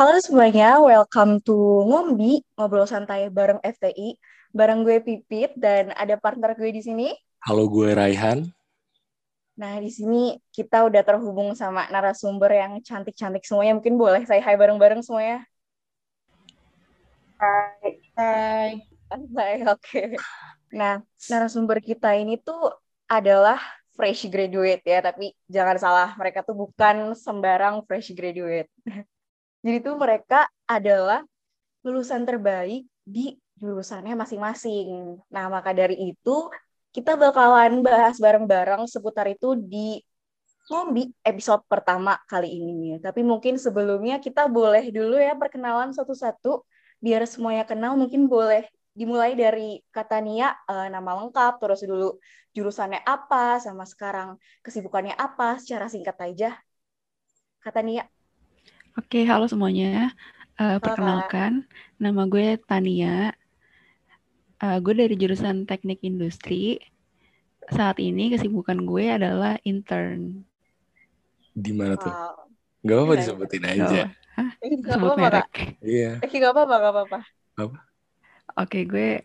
Halo semuanya, welcome to Ngombi, ngobrol santai bareng FTI. Bareng gue Pipit dan ada partner gue di sini. Halo, gue Raihan. Nah, di sini kita udah terhubung sama narasumber yang cantik-cantik semuanya. Mungkin boleh saya hai bareng-bareng semuanya. Hai. Hai. Hai, oke. Okay. Nah, narasumber kita ini tuh adalah fresh graduate ya, tapi jangan salah, mereka tuh bukan sembarang fresh graduate. Jadi tuh mereka adalah lulusan terbaik di jurusannya masing-masing. Nah, maka dari itu kita bakalan bahas bareng-bareng seputar itu di Ngombi episode pertama kali ini. Tapi mungkin sebelumnya kita boleh dulu ya perkenalan satu-satu biar semuanya kenal. Mungkin boleh dimulai dari kata Nia uh, nama lengkap, terus dulu jurusannya apa, sama sekarang kesibukannya apa, secara singkat aja. Kata Nia. Oke, halo semuanya. Uh, perkenalkan, nama gue Tania. Uh, gue dari jurusan Teknik Industri. Saat ini kesibukan gue adalah intern. Di mana tuh? Wow. Gak apa-apa disebutin aja. Hah? Sebut merek. Iya. Eh, gak apa-apa, gak apa-apa. Apa? Oke, gue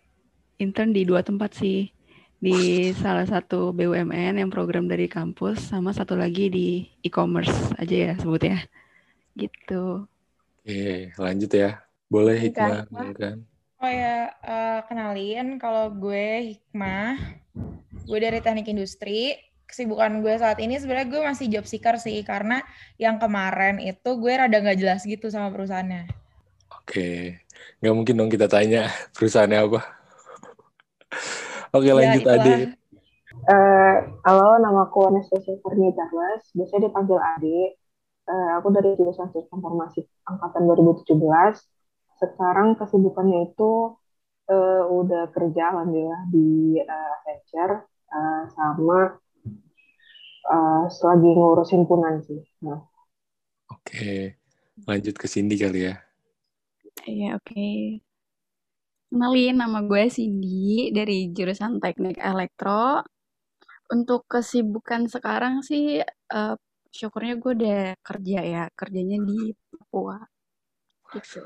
intern di dua tempat sih. Di salah satu BUMN yang program dari kampus, sama satu lagi di e-commerce aja ya sebutnya gitu. Oke, lanjut ya. Boleh Hikmah, kan? Oh ya, uh, kenalin kalau gue Hikmah. Gue dari Teknik Industri. Kesibukan gue saat ini sebenarnya gue masih job seeker sih karena yang kemarin itu gue rada nggak jelas gitu sama perusahaannya. Oke, nggak mungkin dong kita tanya perusahaannya apa. Oke, ya, lanjut ya, Ade. Uh, halo, namaku Anastasia Farnia Charles. Biasanya dipanggil Ade uh, aku dari jurusan Sistem Informasi angkatan 2017. Sekarang kesibukannya itu uh, udah kerja alhamdulillah di uh, Accenture uh, sama uh, selagi ngurusin punan sih. Nah. Oke, lanjut ke Cindy kali ya. Iya, oke. Okay. Kenalin, nama gue Cindy dari jurusan Teknik Elektro. Untuk kesibukan sekarang sih uh, syukurnya gue udah kerja ya kerjanya di Papua gitu.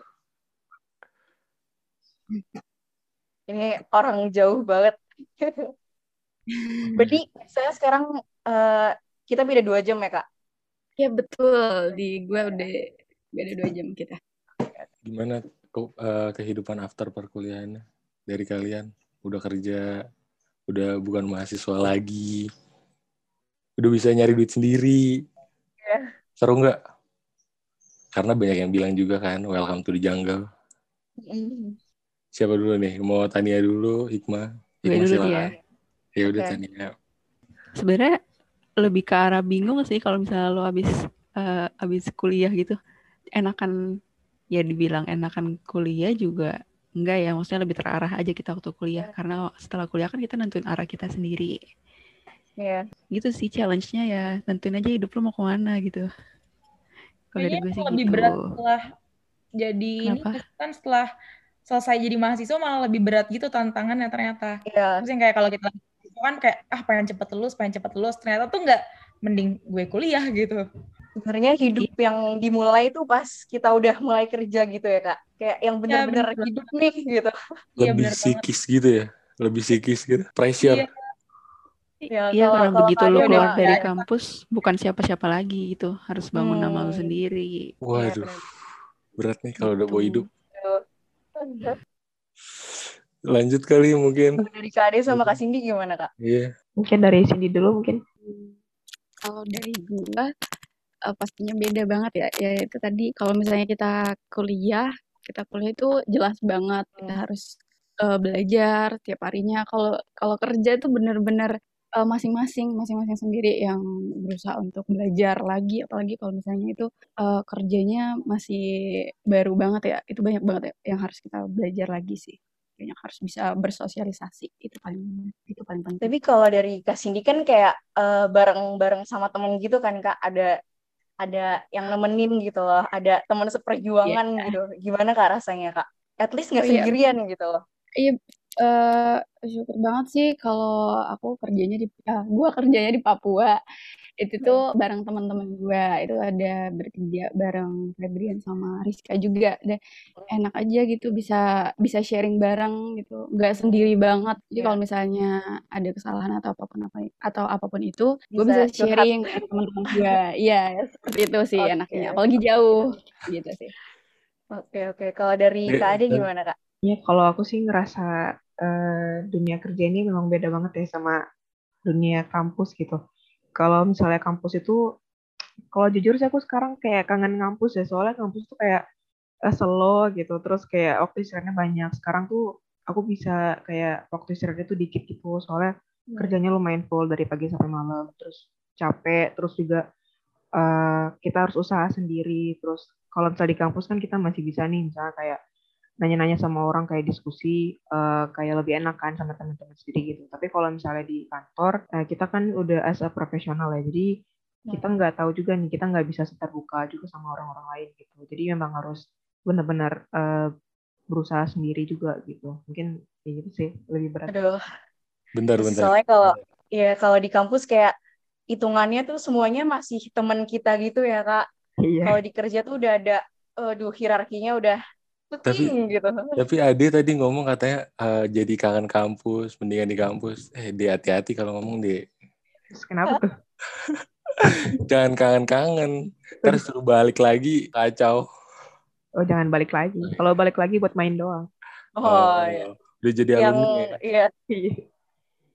Ini orang jauh banget. Berarti saya sekarang uh, kita beda dua jam ya kak? Ya betul. Di gue udah beda dua jam kita. Gimana uh, kehidupan after perkuliahannya? Dari kalian? Udah kerja? Udah bukan mahasiswa lagi? Udah bisa nyari duit sendiri Seru nggak? Karena banyak yang bilang juga kan, welcome to the jungle. Mm. Siapa dulu nih? Mau Tania dulu, Hikmah? Hikmah dulu ya. Ya udah okay. Tania. Sebenarnya lebih ke arah bingung sih kalau misalnya lo habis uh, habis kuliah gitu. Enakan ya dibilang enakan kuliah juga enggak ya, maksudnya lebih terarah aja kita waktu kuliah karena setelah kuliah kan kita nentuin arah kita sendiri. Iya. Gitu sih challenge-nya ya, tentuin aja hidup lo mau ke mana gitu. Kalau dari gue sih lebih gitu. berat setelah jadi Kenapa? ini kan setelah selesai jadi mahasiswa malah lebih berat gitu tantangannya ternyata. Iya. Terus yang kayak kalau kita kan kayak ah pengen cepet lulus, pengen cepet lulus, ternyata tuh nggak mending gue kuliah gitu. Sebenarnya hidup yang dimulai itu pas kita udah mulai kerja gitu ya kak, kayak yang iya, benar-benar ya, hidup nih gitu. Lebih ya, psikis banget. gitu ya, lebih psikis gitu, pressure. Iya Ya, iya, kalau, kalau begitu lu keluar dari ya, kampus, bukan siapa-siapa lagi gitu. Harus bangun hmm. nama lu sendiri. Waduh, berat nih kalau udah mau hidup. Lanjut kali mungkin. Dari Kak Ade sama Kak Cindy gimana, Kak? Iya. Yeah. Mungkin dari Cindy dulu mungkin. Kalau dari gue, uh, pastinya beda banget ya. Ya itu tadi, kalau misalnya kita kuliah, kita kuliah itu jelas banget. Kita hmm. harus uh, belajar tiap harinya. Kalau kalau kerja itu bener-bener uh, masing-masing masing-masing sendiri yang berusaha untuk belajar lagi apalagi kalau misalnya itu uh, kerjanya masih baru banget ya itu banyak banget ya yang harus kita belajar lagi sih yang harus bisa bersosialisasi itu paling itu paling penting. Tapi kalau dari Kak Cindy kan kayak uh, bareng-bareng sama temen gitu kan Kak ada ada yang nemenin gitu loh, ada teman seperjuangan yeah. gitu. Gimana Kak rasanya Kak? At least nggak oh, iya. sendirian iya. gitu loh. Iya, uh, syukur banget sih kalau aku kerjanya di ya, gua kerjanya di Papua, itu tuh bareng teman-teman gue itu ada bertiga bareng Febrian sama Rizka juga. Dan enak aja gitu bisa bisa sharing bareng gitu. Nggak sendiri banget. Jadi Iya. kalau misalnya ada kesalahan atau apa pun apa atau apa pun itu gue Bisa bisa curhat. sharing ke teman-teman gue iya seperti itu sih Oke. enaknya. Apalagi jauh. Gitu sih. Oke, oke. Kalau dari Iya, Kak Ade dan- gimana, Kak? Ya, kalau aku sih ngerasa eh, dunia kerja ini memang beda banget ya sama dunia kampus gitu. Kalau misalnya kampus itu, kalau jujur sih aku sekarang kayak kangen kampus ya, soalnya kampus tuh kayak eh, slow gitu, terus kayak waktu istirahatnya banyak. Sekarang tuh aku bisa kayak waktu istirahatnya tuh dikit gitu, soalnya kerjanya lumayan full dari pagi sampai malam, terus capek, terus juga eh, kita harus usaha sendiri, terus kalau misalnya di kampus kan kita masih bisa nih, misalnya kayak nanya-nanya sama orang kayak diskusi eh, kayak lebih enak kan sama teman-teman sendiri gitu. Tapi kalau misalnya di kantor eh, kita kan udah as a profesional ya, jadi kita nggak tahu juga nih, kita nggak bisa terbuka juga sama orang-orang lain gitu. Jadi memang harus benar-benar eh, berusaha sendiri juga gitu. Mungkin kayak gitu sih lebih berat. Aduh, Bentar, bentar. soalnya kalau ya kalau di kampus kayak hitungannya tuh semuanya masih teman kita gitu ya, Kak. Iya. Kalau di kerja tuh udah ada, aduh hierarkinya udah penting gitu. Tapi Ade tadi ngomong katanya eh, jadi kangen kampus, mendingan di kampus. Eh, dia hati-hati kalau ngomong deh. Terus kenapa tuh? Jangan kangen-kangen. Terus suruh balik lagi, kacau. Oh jangan balik lagi. Kalau balik lagi buat main doang. Oh, iya. Udah jadi Yang alumni. ya? ya, Iya.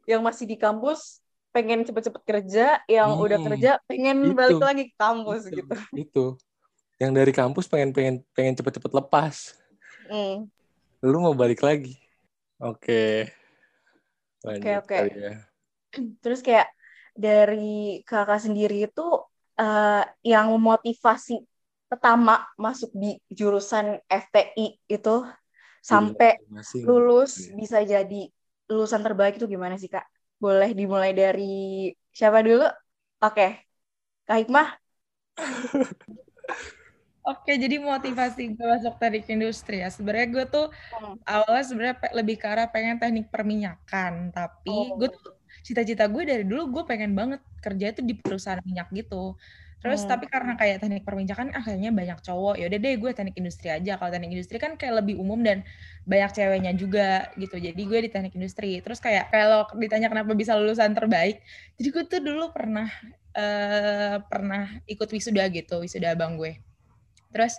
yang masih di kampus pengen cepet-cepet kerja, yang udah Hmm, kerja pengen itu. balik lagi ke kampus Itu, gitu. Itu. Yang dari kampus pengen pengen pengen cepet-cepet lepas. Hmm. Lu mau balik lagi. Oke. Oke. kali ya. Terus kayak dari kakak sendiri itu eh, yang memotivasi pertama masuk di jurusan FTI itu sampai Masing-masing. lulus Iya. bisa jadi lulusan terbaik itu gimana sih kak? Boleh dimulai dari siapa dulu? Oke, Kak Hikmah. Oke, jadi motivasi gue masuk teknik industri ya. Sebenarnya gue tuh Hmm. awalnya sebenarnya lebih ke arah pengen teknik perminyakan, tapi Oh. gue tuh cita-cita gue dari dulu gue pengen banget kerja itu di perusahaan minyak gitu. Terus Hmm. tapi karena kayak teknik perminyakan ah, kayaknya banyak cowok, ya udah deh gue teknik industri aja. Kalau teknik industri kan kayak lebih umum dan banyak ceweknya juga gitu. Jadi gue di teknik industri. Terus kayak kalau ditanya kenapa bisa lulusan terbaik, jadi gue tuh dulu pernah eh pernah ikut wisuda gitu, wisuda abang gue. Terus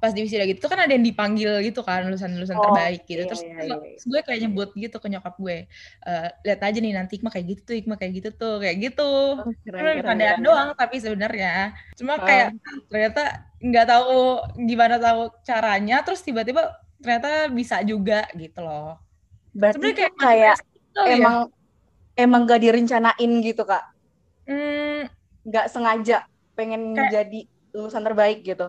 pas di wisuda gitu kan ada yang dipanggil gitu kan lulusan-lulusan Oh, terbaik gitu. iya, Terus iya, gua- iya. terus gue kayak nyebut gitu ke nyokap gue. Eh lihat aja nih nanti Ikma kayak gitu tuh, Ikma kayak gitu tuh, kayak gitu. Oh, keren, keren, doang tapi sebenarnya. Cuma Oh. kayak ternyata nggak tahu gimana tahu caranya terus tiba-tiba ternyata bisa juga gitu loh. Berarti Sebenarnya kayak, kayak kayak Oh, ya. emang emang gak direncanain gitu kak? Hmm, Nggak sengaja pengen Kayak- jadi lulusan terbaik gitu?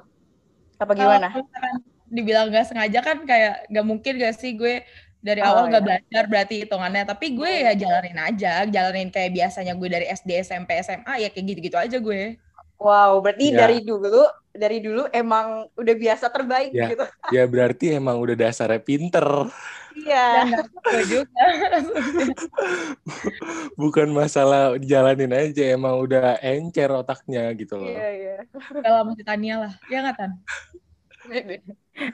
Apa kalau gimana? misalkan dibilang nggak sengaja kan kayak nggak mungkin gak sih gue dari Oh, awal nggak iya. belajar berarti hitungannya tapi gue ya jalanin aja jalanin kayak biasanya gue dari SD SMP SMA ya kayak gitu-gitu aja gue Wow, berarti Ya. dari dulu dari dulu emang udah biasa terbaik Ya. gitu. Ya berarti emang udah dasarnya pinter. Iya. dan nggak juga Bukan masalah dijalanin aja, emang udah encer otaknya gitu loh. Iya, iya. kalau masih Tania lah ya nggak Tan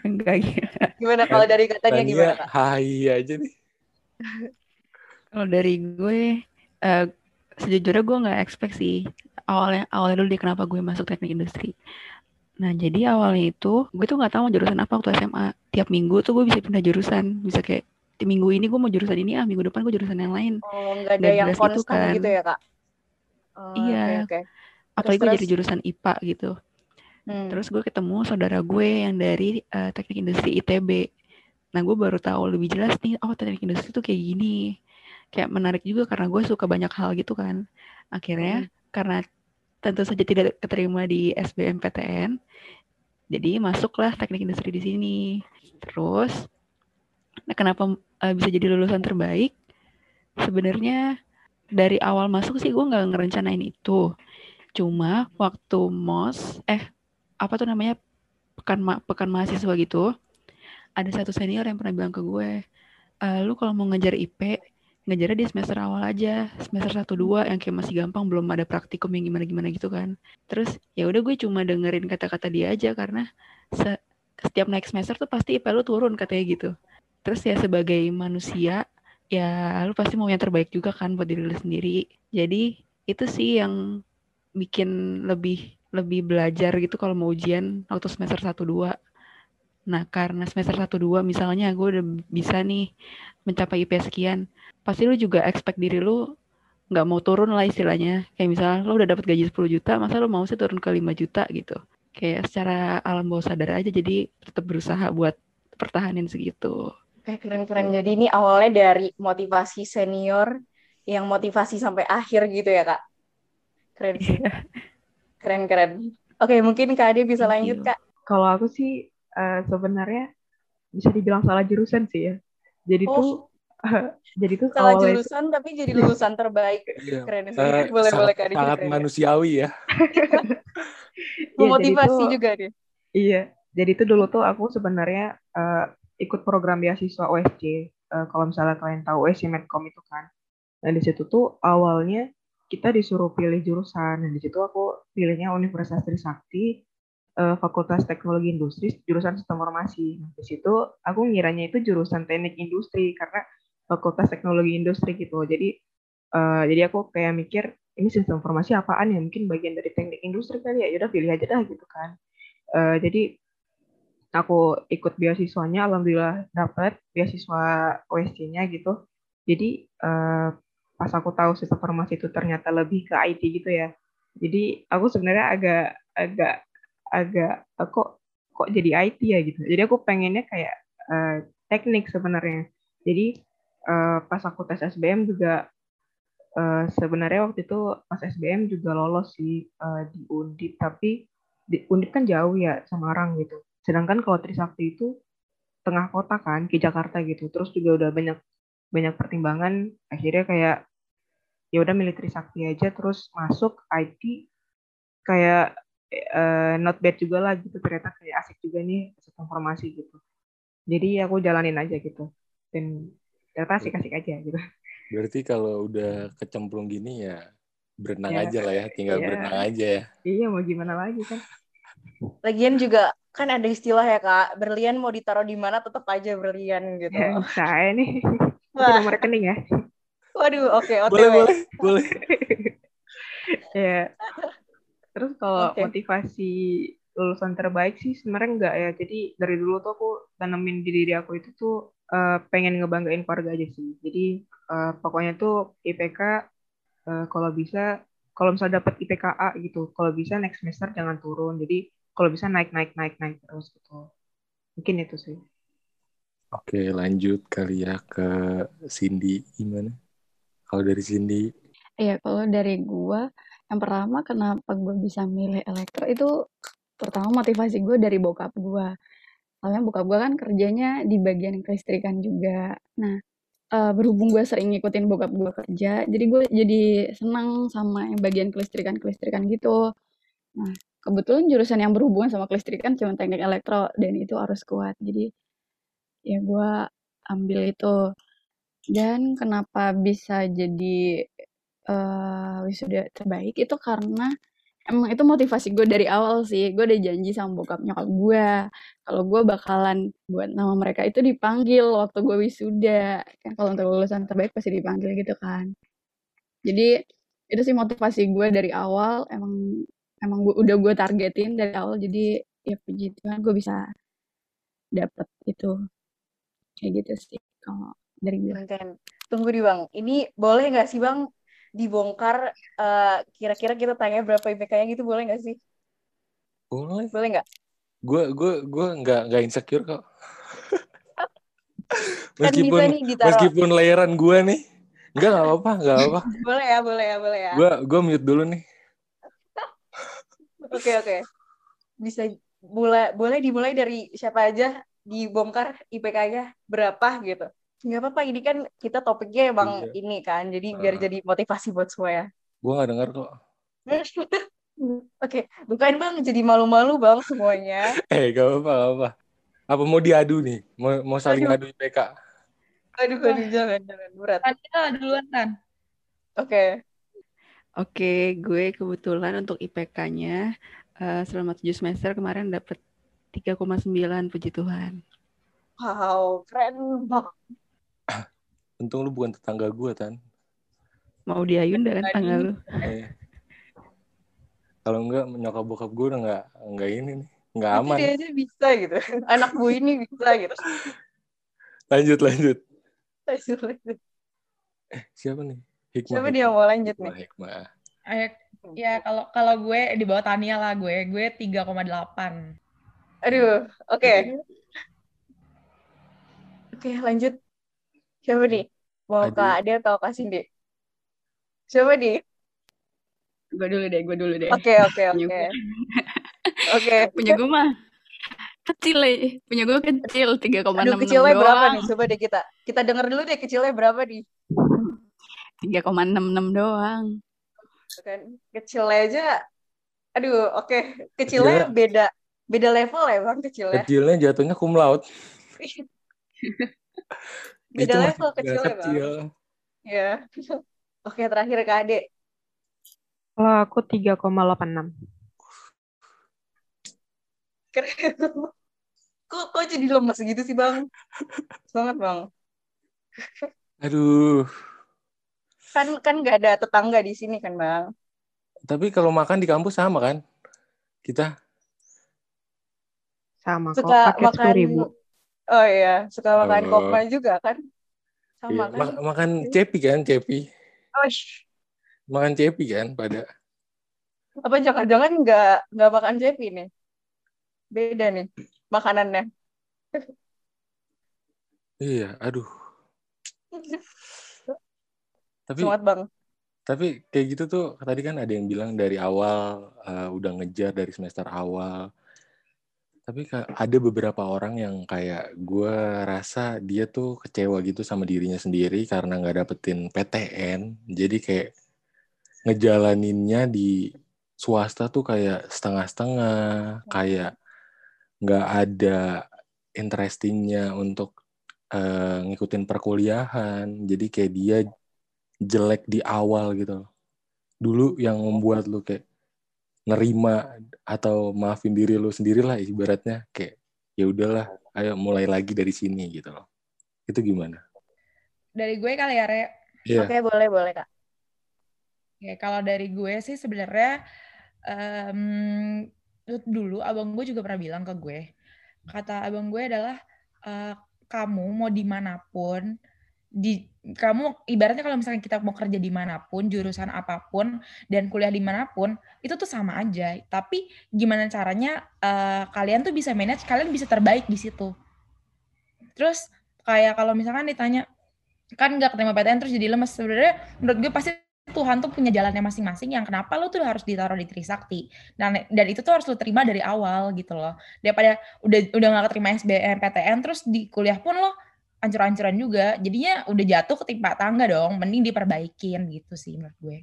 Enggak gitu. Gimana kalau dari katanya Tania gimana kak? hai aja nih. Kalau dari gue, eh sejujurnya gue nggak expect sih awalnya awalnya dulu deh kenapa gue masuk teknik industri. Nah jadi awalnya itu gue tuh nggak tahu mau jurusan apa waktu SMA. Tiap minggu tuh gue bisa pindah jurusan, bisa kayak di minggu ini gue mau jurusan ini, ah minggu depan gue jurusan yang lain. Oh, nggak ada yang gitu konstan kan. gitu ya kak? Oh, Iya. Oke. Apalagi gue jadi jurusan IPA gitu. Hmm. Terus gue ketemu saudara gue yang dari eh, teknik industri ITB. Nah gue baru tahu lebih jelas nih, oh teknik industri tuh kayak gini. Kayak menarik juga karena gue suka banyak hal gitu kan. Akhirnya karena tentu saja tidak keterima di SBMPTN, jadi masuklah teknik industri di sini. Terus, nah kenapa eh, bisa jadi lulusan terbaik? Sebenarnya dari awal masuk sih gue nggak ngerencanain itu. Cuma waktu mos, eh apa tuh namanya pekan ma- pekan mahasiswa gitu, ada satu senior yang pernah bilang ke gue, "Eh, lu kalau mau ngejar IP ngejarnya di semester awal aja semester satu dua yang kayak masih gampang belum ada praktikum yang gimana gimana gitu kan. Terus ya udah gue cuma dengerin kata-kata dia aja karena se- setiap naik semester tuh pasti IP lu turun katanya gitu. Terus ya sebagai manusia ya lu pasti mau yang terbaik juga kan buat diri lu sendiri. Jadi itu sih yang bikin lebih lebih belajar gitu kalau mau ujian waktu semester 1 2. Nah, karena semester 1 2 misalnya gue udah bisa nih mencapai IP sekian, pasti lu juga expect diri lu nggak mau turun lah istilahnya. Kayak misalnya lu udah dapat gaji 10 juta, masa lu mau sih turun ke 5 juta gitu. Kayak secara alam bawah sadar aja jadi tetap berusaha buat pertahanin segitu. Oke, keren-keren. Jadi ini awalnya dari motivasi senior yang motivasi sampai akhir gitu ya, Kak? Keren sih. Keren-keren. Oke, mungkin Kak Ade bisa Thank lanjut, you. Kak. Kalau aku sih eh, sebenarnya bisa dibilang salah jurusan sih ya. Jadi Oh. tuh jadi tuh Salah awalnya jurusan tapi jadi lulusan terbaik. Iya. Keren sih. Eh, boleh, sangat, boleh, Kak sangat keren. manusiawi ya. Iya, Memotivasi tuh- juga deh. Iya, jadi itu dulu tuh aku sebenarnya eh, ikut program beasiswa OSC. Eh, kalau misalnya kalian tahu OSC Medcom itu kan. Dan di situ tuh awalnya kita disuruh pilih jurusan. Dan di situ aku pilihnya Universitas Trisakti, eh, Fakultas Teknologi Industri, jurusan Sistem Informasi. Nah, di situ aku ngiranya itu jurusan Teknik Industri karena Fakultas Teknologi Industri gitu. Jadi eh, jadi aku kayak mikir ini sistem informasi apaan ya? Mungkin bagian dari teknik industri kali ya. Yaudah pilih aja dah gitu kan. Eh, jadi aku ikut beasiswanya alhamdulillah dapat beasiswa OSC-nya gitu jadi eh, pas aku tahu sistem informasi itu ternyata lebih ke IT gitu ya jadi aku sebenarnya agak agak agak kok kok jadi IT ya gitu jadi aku pengennya kayak eh, teknik sebenarnya jadi eh, pas aku tes SBM juga eh, sebenarnya waktu itu pas SBM juga lolos sih eh, di Undip. Tapi di Undip kan jauh ya Semarang gitu. Sedangkan kalau Trisakti itu tengah kota kan ke Jakarta gitu. Terus juga udah banyak banyak pertimbangan. Akhirnya kayak ya udah milih Trisakti aja. Terus masuk IT kayak eh, not bad juga lah gitu. Ternyata kayak asik juga nih sistem informasi gitu. Jadi aku jalanin aja gitu. Dan ternyata asik-asik aja gitu Berarti kalau udah kecemplung gini ya berenang Ya. aja lah ya, tinggal Ya. berenang aja ya. iya mau gimana lagi kan Lagian juga kan ada istilah ya, Kak. Berlian mau ditaruh di mana tetap aja berlian gitu. ya saya nih Wah, nomor rekening ya waduh, oke, OTW. Boleh, boleh, boleh. ya terus kalau Oke. motivasi lulusan terbaik sih sebenarnya enggak ya jadi dari dulu tuh aku tanemin di diri aku itu tuh eh, pengen ngebanggain keluarga aja sih jadi eh, pokoknya tuh IPK eh, kalau bisa kalau misalnya dapat IPK A gitu kalau bisa next semester jangan turun jadi kalau bisa naik naik naik naik terus gitu mungkin itu sih Oke, lanjut kali ya ke Cindy. Gimana? Kalau dari Cindy, Iya, kalau dari gua, yang pertama kenapa gua bisa milih elektro itu pertama motivasi gue dari bokap gua. Soalnya bokap gua kan kerjanya di bagian kelistrikan juga. Nah, eh, berhubung gua sering ngikutin bokap gua kerja, jadi gue jadi senang sama yang bagian kelistrikan-kelistrikan gitu. Nah, kebetulan jurusan yang berhubungan sama kelistrikan cuma teknik elektro dan itu harus kuat. Jadi ya gua ambil itu. Dan kenapa bisa jadi eh wisuda terbaik itu karena emang itu motivasi gue dari awal sih. Gue udah janji sama bokap nyokap gue kalau gue bakalan buat nama mereka itu dipanggil waktu gue wisuda. Kan kalau untuk lulusan terbaik pasti dipanggil gitu kan. Jadi itu sih motivasi gue dari awal emang emang gue udah gue targetin dari awal jadi ya puji Tuhan gue bisa dapet itu kayak gitu sih kalau dari gue. Tunggu di Bang. Ini boleh nggak sih Bang dibongkar eh, kira-kira kita tanya berapa IPK-nya gitu boleh nggak sih? boleh. Boleh nggak? Gue gue gue nggak nggak insecure kok. Kan meskipun nih ditaruh. meskipun layeran gue nih, nggak nggak apa-apa, nggak apa-apa. Boleh ya, boleh ya, boleh ya. Gue gue mute dulu nih. Oke, oke. Bisa mulai boleh dimulai dari siapa aja dibongkar IPK-nya berapa gitu. Nggak apa-apa, ini kan kita topiknya emang Iya. ini kan, jadi biar Ah. jadi motivasi buat semua ya. Gue nggak dengar kok. Oke, bukan Bang, jadi malu-malu Bang semuanya. Eh, gak apa-apa, gak apa. Apa mau diadu nih? Mau mau saling Aduh. adu IPK? Aduh, aduh, jangan, jangan. Berat. Tanya duluan, Tan. Oke. Oke, gue kebetulan untuk IPK-nya eh, selama 7 semester kemarin dapet 3,9 puji Tuhan. Wow, keren banget. Untung lu bukan tetangga gue, Tan. Mau diayun kan tanggal lu. Eh. Kalau enggak, nyokap bokap gue udah enggak, enggak ini nih. Enggak Tapi aman. dia aja bisa gitu. Anak gue ini bisa gitu. Lanjut, lanjut. Siapa Siapa nih? Hikmah. nih yang mau lanjut nih? Hikmah, hikmah. Ayo, ya kalau kalau gue di bawah Tania lah gue, gue 3,8. Aduh, oke. Oke, lanjut. Siapa nih? Mau Ade. Kak Ade atau Kak Cindy? Siapa nih? Gue dulu deh, gue dulu deh. Oke, oke, oke. Oke. Punya gue mah kecil ya. Punya gue kecil, 3,66 Aduh, kecilnya berapa doang. nih? Coba deh kita. Kita denger dulu deh kecilnya berapa nih. 3,66 doang. Kan kecilnya aja. Aduh, oke. Kecilnya Kecilnya- beda beda level ya, Bang, kecilnya. Kecilnya jatuhnya cum laude. Beda Itu level Bang. kecil. Ya. Oke, terakhir Kak Ade. Kalau aku 3,86. Keren. Kok, kok jadi lemes gitu sih, Bang? Semangat, Bang. Aduh. Kan kan nggak ada tetangga di sini kan, Bang? Tapi kalau makan di kampus sama kan? Kita Sama kok, paket makan 10.000. Oh iya, suka makan Oh. juga kan? Sama iya, kan? ma- makan cepi kan, cepi. Oh, Makan cepi kan pada. apa jangan-jangan nggak nggak makan cepi nih? Beda nih makanannya. Iya, aduh. Tapi Semangat bang. tapi kayak gitu tuh tadi kan ada yang bilang dari awal eh, udah ngejar dari semester awal. Tapi ada beberapa orang yang kayak gue rasa dia tuh kecewa gitu sama dirinya sendiri karena nggak dapetin PTN. Jadi kayak ngejalaninnya di swasta tuh kayak setengah-setengah, kayak nggak ada interestingnya untuk eh, ngikutin perkuliahan. Jadi kayak dia jelek di awal gitu. Dulu yang membuat lu kayak nerima atau maafin diri lu sendiri lah ibaratnya kayak ya udahlah ayo mulai lagi dari sini gitu loh. Itu gimana? Dari gue kali ya, Re. Iya. Oke boleh boleh kak. Ya, kalau dari gue sih sebenarnya em, dulu abang gue juga pernah bilang ke gue, kata abang gue adalah eh, kamu mau di mana pun, di kamu ibaratnya kalau misalnya kita mau kerja di mana pun, jurusan apa pun dan kuliah di mana pun itu tuh sama aja. Tapi gimana caranya eh, kalian tuh bisa manage, kalian bisa terbaik di situ. Terus kayak kalau misalkan ditanya kan nggak keterima PTN terus jadi lemes sebenarnya menurut gue pasti Tuhan tuh punya jalannya masing-masing yang kenapa lo tuh harus ditaruh di Trisakti dan dan itu tuh harus lo terima dari awal gitu loh daripada udah udah nggak keterima SBMPTN terus di kuliah pun lo ancur-ancuran juga jadinya udah jatuh ketimpa tangga dong mending diperbaikin gitu sih menurut gue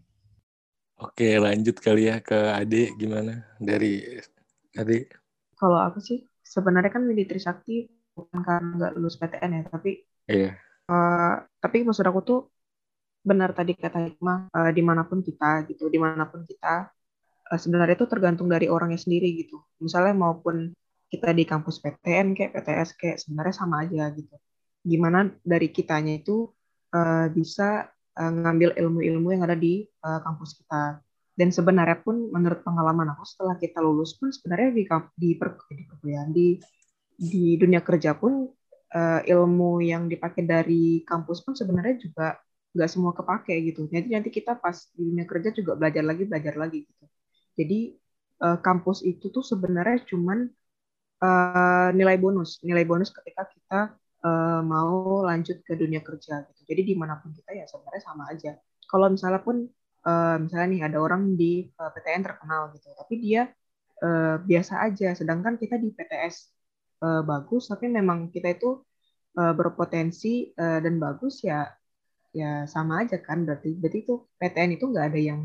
Oke, lanjut kali ya ke Ade gimana? Dari Ade. Kalau aku sih sebenarnya kan di Trisakti bukan karena nggak lulus PTN ya, tapi Iya. eh, tapi maksud aku tuh benar tadi kata Hikmah eh, di mana pun kita gitu, di mana pun kita eh, sebenarnya itu tergantung dari orangnya sendiri gitu. Misalnya maupun kita di kampus PTN kayak PTS kayak sebenarnya sama aja gitu. Gimana dari kitanya itu eh, bisa eh, ngambil ilmu-ilmu yang ada di eh, kampus kita. Dan sebenarnya pun menurut pengalaman aku setelah kita lulus pun sebenarnya di di, per, di perkuliahan di di dunia kerja pun eh, ilmu yang dipakai dari kampus pun sebenarnya juga nggak semua kepake gitu. Jadi nanti kita pas di dunia kerja juga belajar lagi belajar lagi gitu. Jadi eh, kampus itu tuh sebenarnya cuman eh, nilai bonus, nilai bonus ketika kita eh, mau lanjut ke dunia kerja gitu. Jadi di mana pun kita ya sebenarnya sama aja. Kalau misalnya pun eh, misalnya nih ada orang di eh, PTN terkenal gitu, tapi dia eh, biasa aja. Sedangkan kita di PTS eh, bagus, tapi memang kita itu eh, berpotensi eh, dan bagus ya, ya sama aja kan. Berarti, berarti itu PTN itu nggak ada yang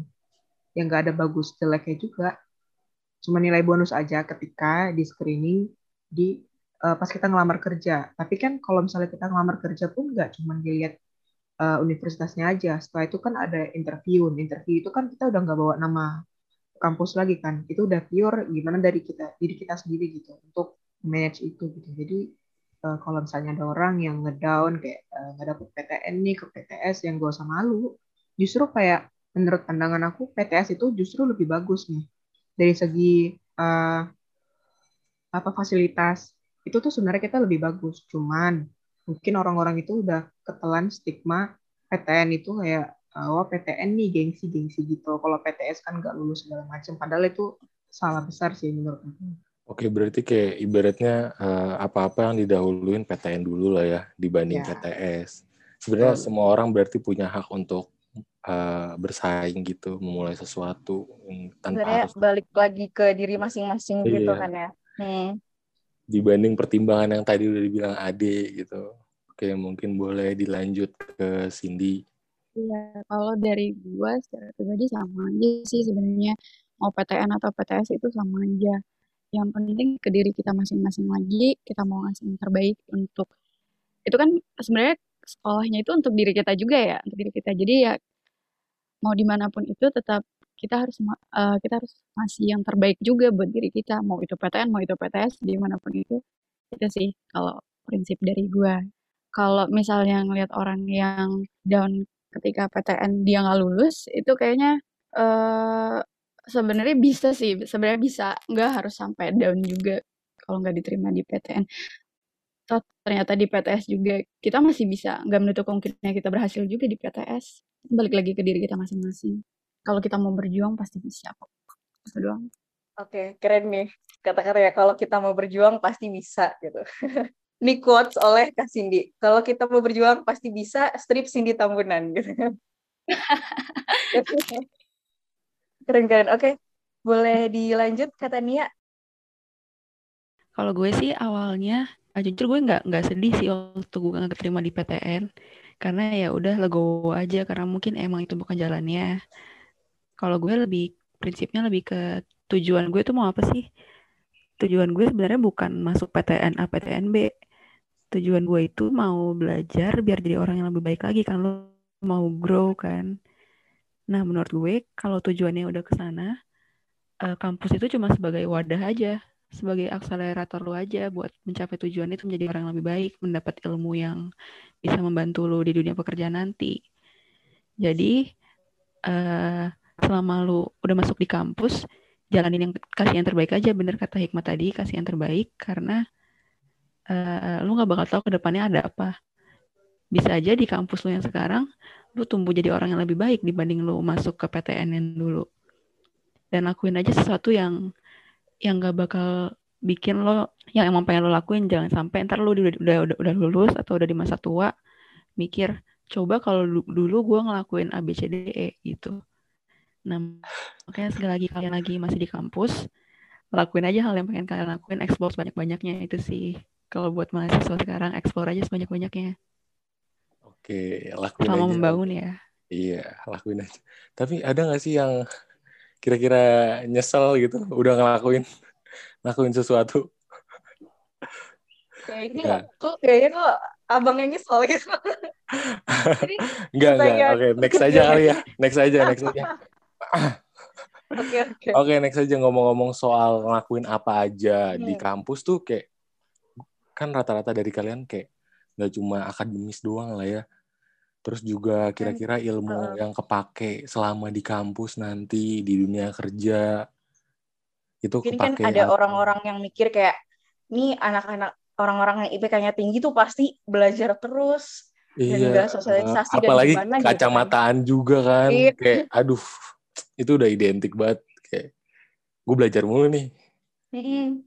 yang nggak ada bagus jeleknya juga. Cuma nilai bonus aja ketika di screening di uh, pas kita ngelamar kerja. Tapi kan kalau misalnya kita ngelamar kerja pun nggak cuma dilihat uh, universitasnya aja. Setelah itu kan ada interview. Interview itu kan kita udah nggak bawa nama kampus lagi kan. Itu udah pure gimana dari kita diri kita sendiri gitu untuk manage itu gitu. Jadi uh, kalau misalnya ada orang yang ngedown kayak nggak uh, dapet PTN nih ke PTS yang gak usah malu. Justru kayak menurut pandangan aku PTS itu justru lebih bagus nih dari segi uh, apa fasilitas itu tuh sebenarnya kita lebih bagus. Cuman mungkin orang-orang itu udah ketelan stigma PTN itu kayak oh PTN nih gengsi-gengsi gitu. Kalau PTS kan nggak lulus segala macam. Padahal itu salah besar sih menurut aku. Oke, berarti kayak ibaratnya uh, apa-apa yang didahuluin PTN dulu lah ya dibanding ya. PTS. Sebenarnya oh. semua orang berarti punya hak untuk uh, bersaing gitu, memulai sesuatu tanpa Sebenarnya harus balik lagi ke diri masing-masing gitu iya. gitu kan ya. Hmm dibanding pertimbangan yang tadi udah dibilang Ade gitu. Oke, mungkin boleh dilanjut ke Cindy. Iya, kalau dari gua secara pribadi sama aja sih sebenarnya mau PTN atau PTS itu sama aja. Yang penting ke diri kita masing-masing lagi, kita mau ngasih yang terbaik untuk itu kan sebenarnya sekolahnya itu untuk diri kita juga ya, untuk diri kita. Jadi ya mau di mana pun itu tetap kita harus uh, kita harus ngasih yang terbaik juga buat diri kita mau itu PTN mau itu PTS di mana pun itu itu sih kalau prinsip dari gue kalau misalnya ngelihat orang yang down ketika PTN dia nggak lulus itu kayaknya uh, sebenarnya bisa sih sebenarnya bisa nggak harus sampai down juga kalau nggak diterima di PTN ternyata di PTS juga kita masih bisa nggak menutup kemungkinan kita berhasil juga di PTS balik lagi ke diri kita masing-masing kalau kita mau berjuang pasti bisa kok. Itu doang. Oke keren nih kata-kata ya. Kalau kita mau berjuang pasti bisa gitu. Ini quotes oleh Kak Cindy. Kalau kita mau berjuang pasti bisa strip Cindy Tambunan gitu. Keren keren. Oke boleh dilanjut kata Nia kalau gue sih awalnya ah, jujur gue nggak nggak sedih sih waktu gue nggak keterima di PTN karena ya udah legowo aja karena mungkin emang itu bukan jalannya kalau gue lebih prinsipnya lebih ke tujuan gue tuh mau apa sih? Tujuan gue sebenarnya bukan masuk PTN A, PTN B. Tujuan gue itu mau belajar biar jadi orang yang lebih baik lagi kan lo mau grow kan. Nah, menurut gue kalau tujuannya udah ke sana, uh, kampus itu cuma sebagai wadah aja, sebagai akselerator lo aja buat mencapai tujuan itu menjadi orang yang lebih baik, mendapat ilmu yang bisa membantu lo di dunia pekerjaan nanti. Jadi uh, selama lu udah masuk di kampus jalanin yang kasih yang terbaik aja. Bener kata hikmat tadi kasih yang terbaik. Karena uh, lu nggak bakal tahu ke depannya ada apa. Bisa aja di kampus lu yang sekarang lu tumbuh jadi orang yang lebih baik dibanding lu masuk ke PTN yang dulu. Dan lakuin aja sesuatu yang yang gak bakal bikin lo yang emang pengen lo lakuin. Jangan sampai ntar lo udah udah udah, udah lulus atau udah di masa tua mikir coba kalau dulu gue ngelakuin A B C D E gitu Nah, makanya sekali lagi kalian lagi masih di kampus, lakuin aja hal yang pengen kalian lakuin, explore sebanyak-banyaknya itu sih. Kalau buat mahasiswa sekarang, explore aja sebanyak-banyaknya. Oke, lakuin Selama aja. membangun ya. Iya, lakuin aja. Tapi ada nggak sih yang kira-kira nyesel gitu, udah ngelakuin, ngelakuin sesuatu? Kayaknya ya. kok, kayaknya kok abangnya nyesel gitu. enggak, enggak. Oke, okay, next aja kali ya. Next aja, next aja. Oke oke. Oke next aja ngomong-ngomong soal ngelakuin apa aja hmm. di kampus tuh kayak kan rata-rata dari kalian kayak nggak cuma akademis doang lah ya. Terus juga kira-kira ilmu uh. yang kepake selama di kampus nanti di dunia kerja itu Mungkin kan ada orang-orang yang mikir kayak nih anak-anak orang-orang yang IPK-nya tinggi tuh pasti belajar terus iya, dan juga sosialisasi apalagi dan gimana kacamataan gitu kan. juga kan iya. kayak aduh itu udah identik banget kayak gue belajar mulu nih. Mm-hmm.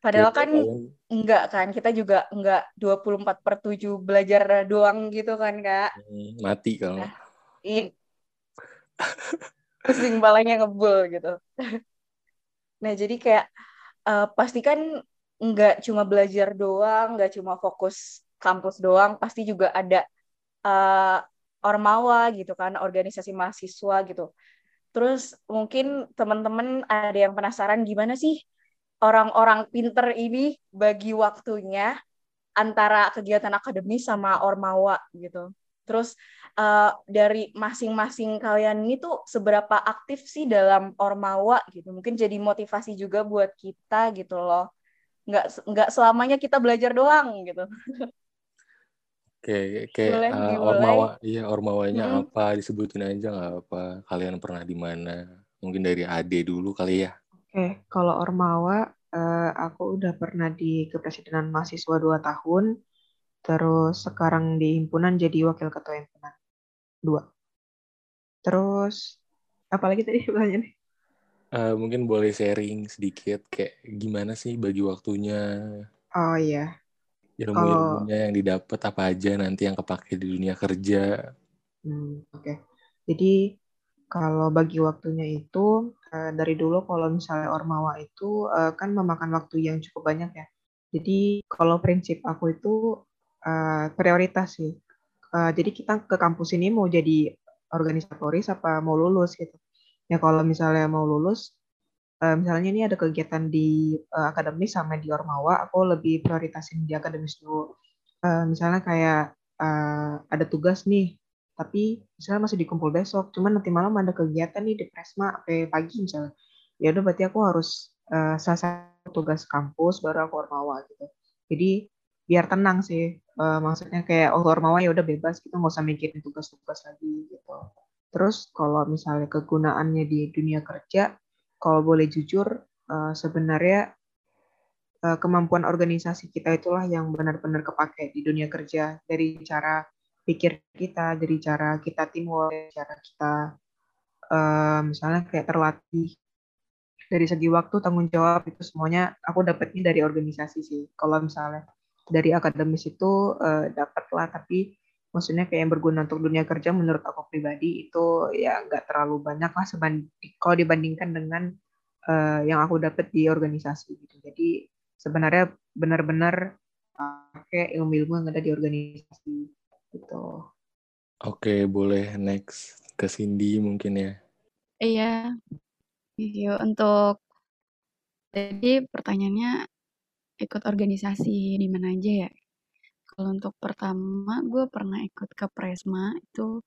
padahal kayak kan kalian... enggak kan kita juga enggak 24 per 7 belajar doang gitu kan kak. Hmm, mati kalau. Nah, iya. Pusing balanya ngebul gitu. Nah jadi kayak uh, pastikan enggak cuma belajar doang enggak cuma fokus kampus doang pasti juga ada uh, ormawa gitu kan organisasi mahasiswa gitu Terus mungkin teman-teman ada yang penasaran gimana sih orang-orang pinter ini bagi waktunya antara kegiatan akademis sama ormawa gitu. Terus uh, dari masing-masing kalian ini tuh seberapa aktif sih dalam ormawa gitu. Mungkin jadi motivasi juga buat kita gitu loh. Nggak nggak selamanya kita belajar doang gitu. Oke, kayak uh, ormawa, iya ormawanya hmm. apa disebutin aja nggak apa. Kalian pernah di mana? Mungkin dari Ade dulu kali ya. Oke, kalau ormawa uh, aku udah pernah di kepresidenan mahasiswa dua tahun, terus sekarang di himpunan jadi wakil ketua himpunan dua. Terus apalagi tadi pertanyaannya? Uh, mungkin boleh sharing sedikit kayak gimana sih bagi waktunya? Oh iya. Ilmu-ilmunya yang didapat apa aja nanti yang kepake di dunia kerja. Hmm, Oke. Okay. Jadi kalau bagi waktunya itu uh, dari dulu kalau misalnya Ormawa itu uh, kan memakan waktu yang cukup banyak ya. Jadi kalau prinsip aku itu uh, prioritas sih. Jadi kita ke kampus ini mau jadi organisatoris apa mau lulus gitu. Ya kalau misalnya mau lulus, uh, misalnya ini ada kegiatan di uh, akademis sama di Ormawa, aku lebih prioritasin di akademis dulu. Uh, misalnya kayak uh, ada tugas nih tapi misalnya masih dikumpul besok cuman nanti malam ada kegiatan nih di Presma sampai pagi misalnya. Ya udah berarti aku harus uh, selesai tugas kampus baru aku ormawa gitu. Jadi biar tenang sih uh, maksudnya kayak oh ormawa ya udah bebas kita nggak usah mikirin tugas-tugas lagi gitu. Terus kalau misalnya kegunaannya di dunia kerja kalau boleh jujur uh, sebenarnya uh, kemampuan organisasi kita itulah yang benar-benar kepake di dunia kerja dari cara pikir kita, dari cara kita teamwork, dari cara kita uh, misalnya kayak terlatih dari segi waktu tanggung jawab itu semuanya aku dapetnya dari organisasi sih. Kalau misalnya dari akademis itu uh, dapat lah, tapi maksudnya kayak yang berguna untuk dunia kerja menurut aku pribadi itu ya nggak terlalu banyak lah kalau dibandingkan dengan uh, yang aku dapat di organisasi gitu. Jadi sebenarnya benar-benar pakai ilmu-ilmu yang ada di organisasi gitu. Oke, boleh next ke Cindy mungkin ya. Iya. Iya, untuk jadi pertanyaannya ikut organisasi di mana aja ya? Kalau untuk pertama, gue pernah ikut ke Presma itu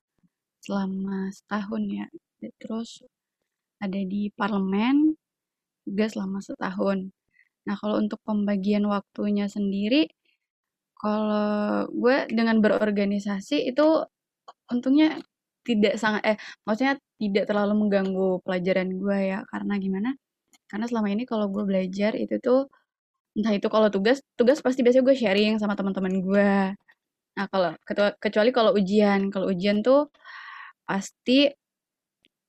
selama setahun ya. Terus ada di parlemen juga selama setahun. Nah, kalau untuk pembagian waktunya sendiri, kalau gue dengan berorganisasi itu untungnya tidak sangat eh maksudnya tidak terlalu mengganggu pelajaran gue ya karena gimana? Karena selama ini kalau gue belajar itu tuh entah itu kalau tugas tugas pasti biasanya gue sharing sama teman-teman gue. Nah kalau kecuali kalau ujian. Kalau ujian tuh pasti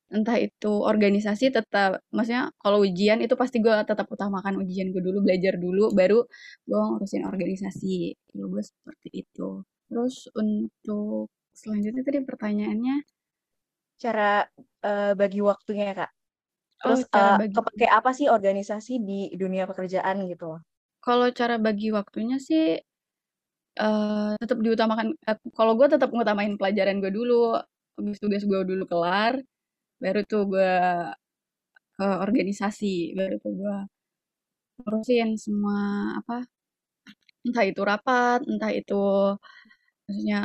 entah itu organisasi tetap maksudnya kalau ujian itu pasti gue tetap utamakan ujian gue dulu belajar dulu baru gue ngurusin organisasi. Kalau gue seperti itu. Terus untuk selanjutnya tadi pertanyaannya? Cara uh, bagi waktunya kak. Terus oh, cara uh, bagi... kepake apa sih organisasi di dunia pekerjaan gitu kalau cara bagi waktunya sih uh, tetap diutamakan uh, kalau gue tetap ngutamain pelajaran gue dulu habis tugas gue dulu kelar baru tuh gue ke organisasi baru tuh gue ngurusin semua apa entah itu rapat entah itu maksudnya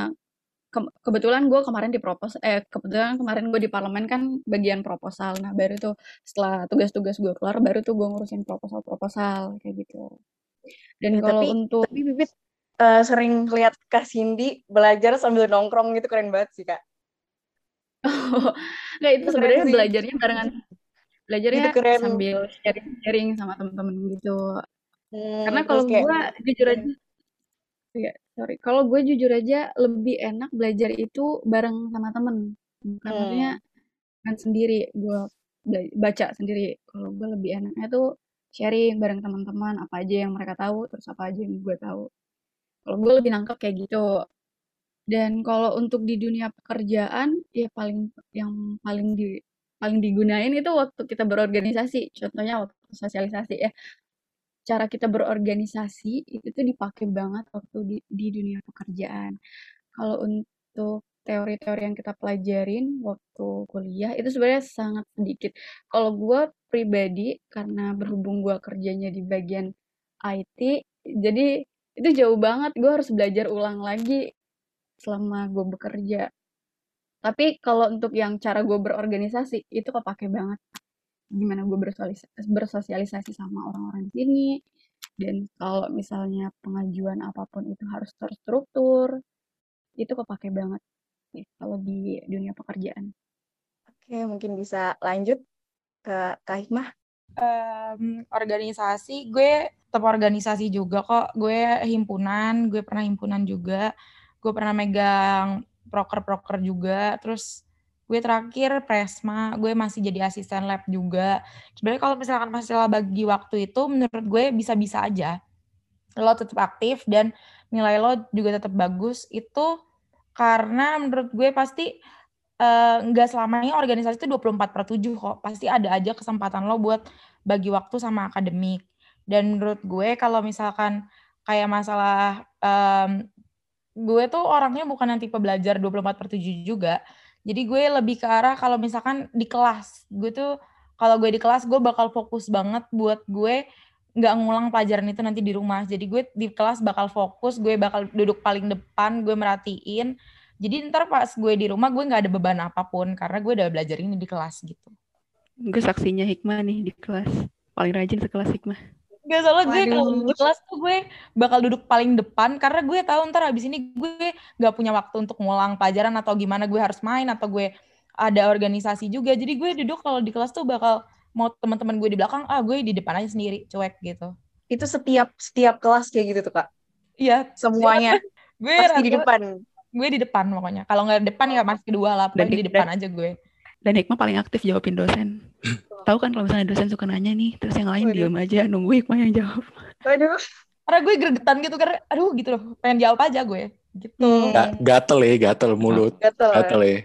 ke, kebetulan gue kemarin di propos eh kebetulan kemarin gue di parlemen kan bagian proposal. Nah baru tuh setelah tugas-tugas gue kelar baru tuh gue ngurusin proposal-proposal kayak gitu dan ya, kalau untuk tapi bibit uh, sering lihat kak Cindy belajar sambil nongkrong gitu keren banget sih kak Nggak itu sebenarnya belajarnya barengan belajarnya keren. sambil sharing-sharing sama temen-temen gitu. Hmm, Karena kalau kayak... gue jujur aja, ya sorry, kalau gue jujur aja lebih enak belajar itu bareng sama temen, bukan hmm. maksudnya kan sendiri. Gue baca sendiri. Kalau gue lebih enaknya tuh sharing bareng teman-teman apa aja yang mereka tahu, terus apa aja yang gue tahu. Kalau gue lebih nangkep kayak gitu. Dan kalau untuk di dunia pekerjaan, ya paling yang paling di paling digunain itu waktu kita berorganisasi. Contohnya waktu sosialisasi ya. Cara kita berorganisasi itu tuh dipakai banget waktu di, di dunia pekerjaan. Kalau untuk teori-teori yang kita pelajarin waktu kuliah itu sebenarnya sangat sedikit. Kalau gue pribadi karena berhubung gue kerjanya di bagian IT, jadi itu jauh banget. Gue harus belajar ulang lagi selama gue bekerja. Tapi kalau untuk yang cara gue berorganisasi itu kepake banget. Gimana gue bersosialisasi, sama orang-orang sini. Dan kalau misalnya pengajuan apa pun itu harus terstruktur, itu kepake banget nih kalau di dunia pekerjaan. Oke, mungkin bisa lanjut ke Kak Hikmah. Um, organisasi, gue tetap organisasi juga kok. Gue himpunan, gue pernah himpunan juga. Gue pernah megang proker-proker juga. Terus gue terakhir presma, gue masih jadi asisten lab juga. Sebenarnya kalau misalkan masalah bagi waktu itu, menurut gue bisa-bisa aja. Lo tetap aktif dan nilai lo juga tetap bagus. Itu karena menurut gue pasti uh, nggak selamanya organisasi itu 24 per 7 kok. Pasti ada aja kesempatan lo buat bagi waktu sama akademik. Dan menurut gue kalau misalkan kayak masalah um, gue tuh orangnya bukan yang tipe belajar 24 per 7 juga. Jadi gue lebih ke arah kalau misalkan di kelas. Gue tuh kalau gue di kelas gue bakal fokus banget buat gue nggak ngulang pelajaran itu nanti di rumah. Jadi gue di kelas bakal fokus, gue bakal duduk paling depan, gue merhatiin. Jadi ntar pas gue di rumah gue nggak ada beban apa pun karena gue udah belajar ini di kelas gitu. Gue saksinya Hikmah nih di kelas. Paling rajin sekelas Hikmah. Gak salah gue kalau di kelas tuh gue bakal duduk paling depan karena gue tahu ntar habis ini gue nggak punya waktu untuk ngulang pelajaran atau gimana gue harus main atau gue ada organisasi juga. Jadi gue duduk kalau di kelas tuh bakal mau teman-teman gue di belakang ah gue di depan aja sendiri cuek gitu. Itu setiap setiap kelas kayak gitu tuh kak? Iya. Semuanya? Gue pasti di depan? gue di depan pokoknya. Kalau nggak depan ya masih kedua lah dan di depan aja gue. dan Hikmah paling aktif jawabin dosen. Tahu kan kalau misalnya dosen suka nanya nih terus yang lain diam aja nunggu Hikmah yang jawab. Aduh karena gue gregetan gitu karena aduh gitu loh. Pengen jawab aja gue gitu. Hmm. gatel ya gatel mulut. Gatel, gatel ya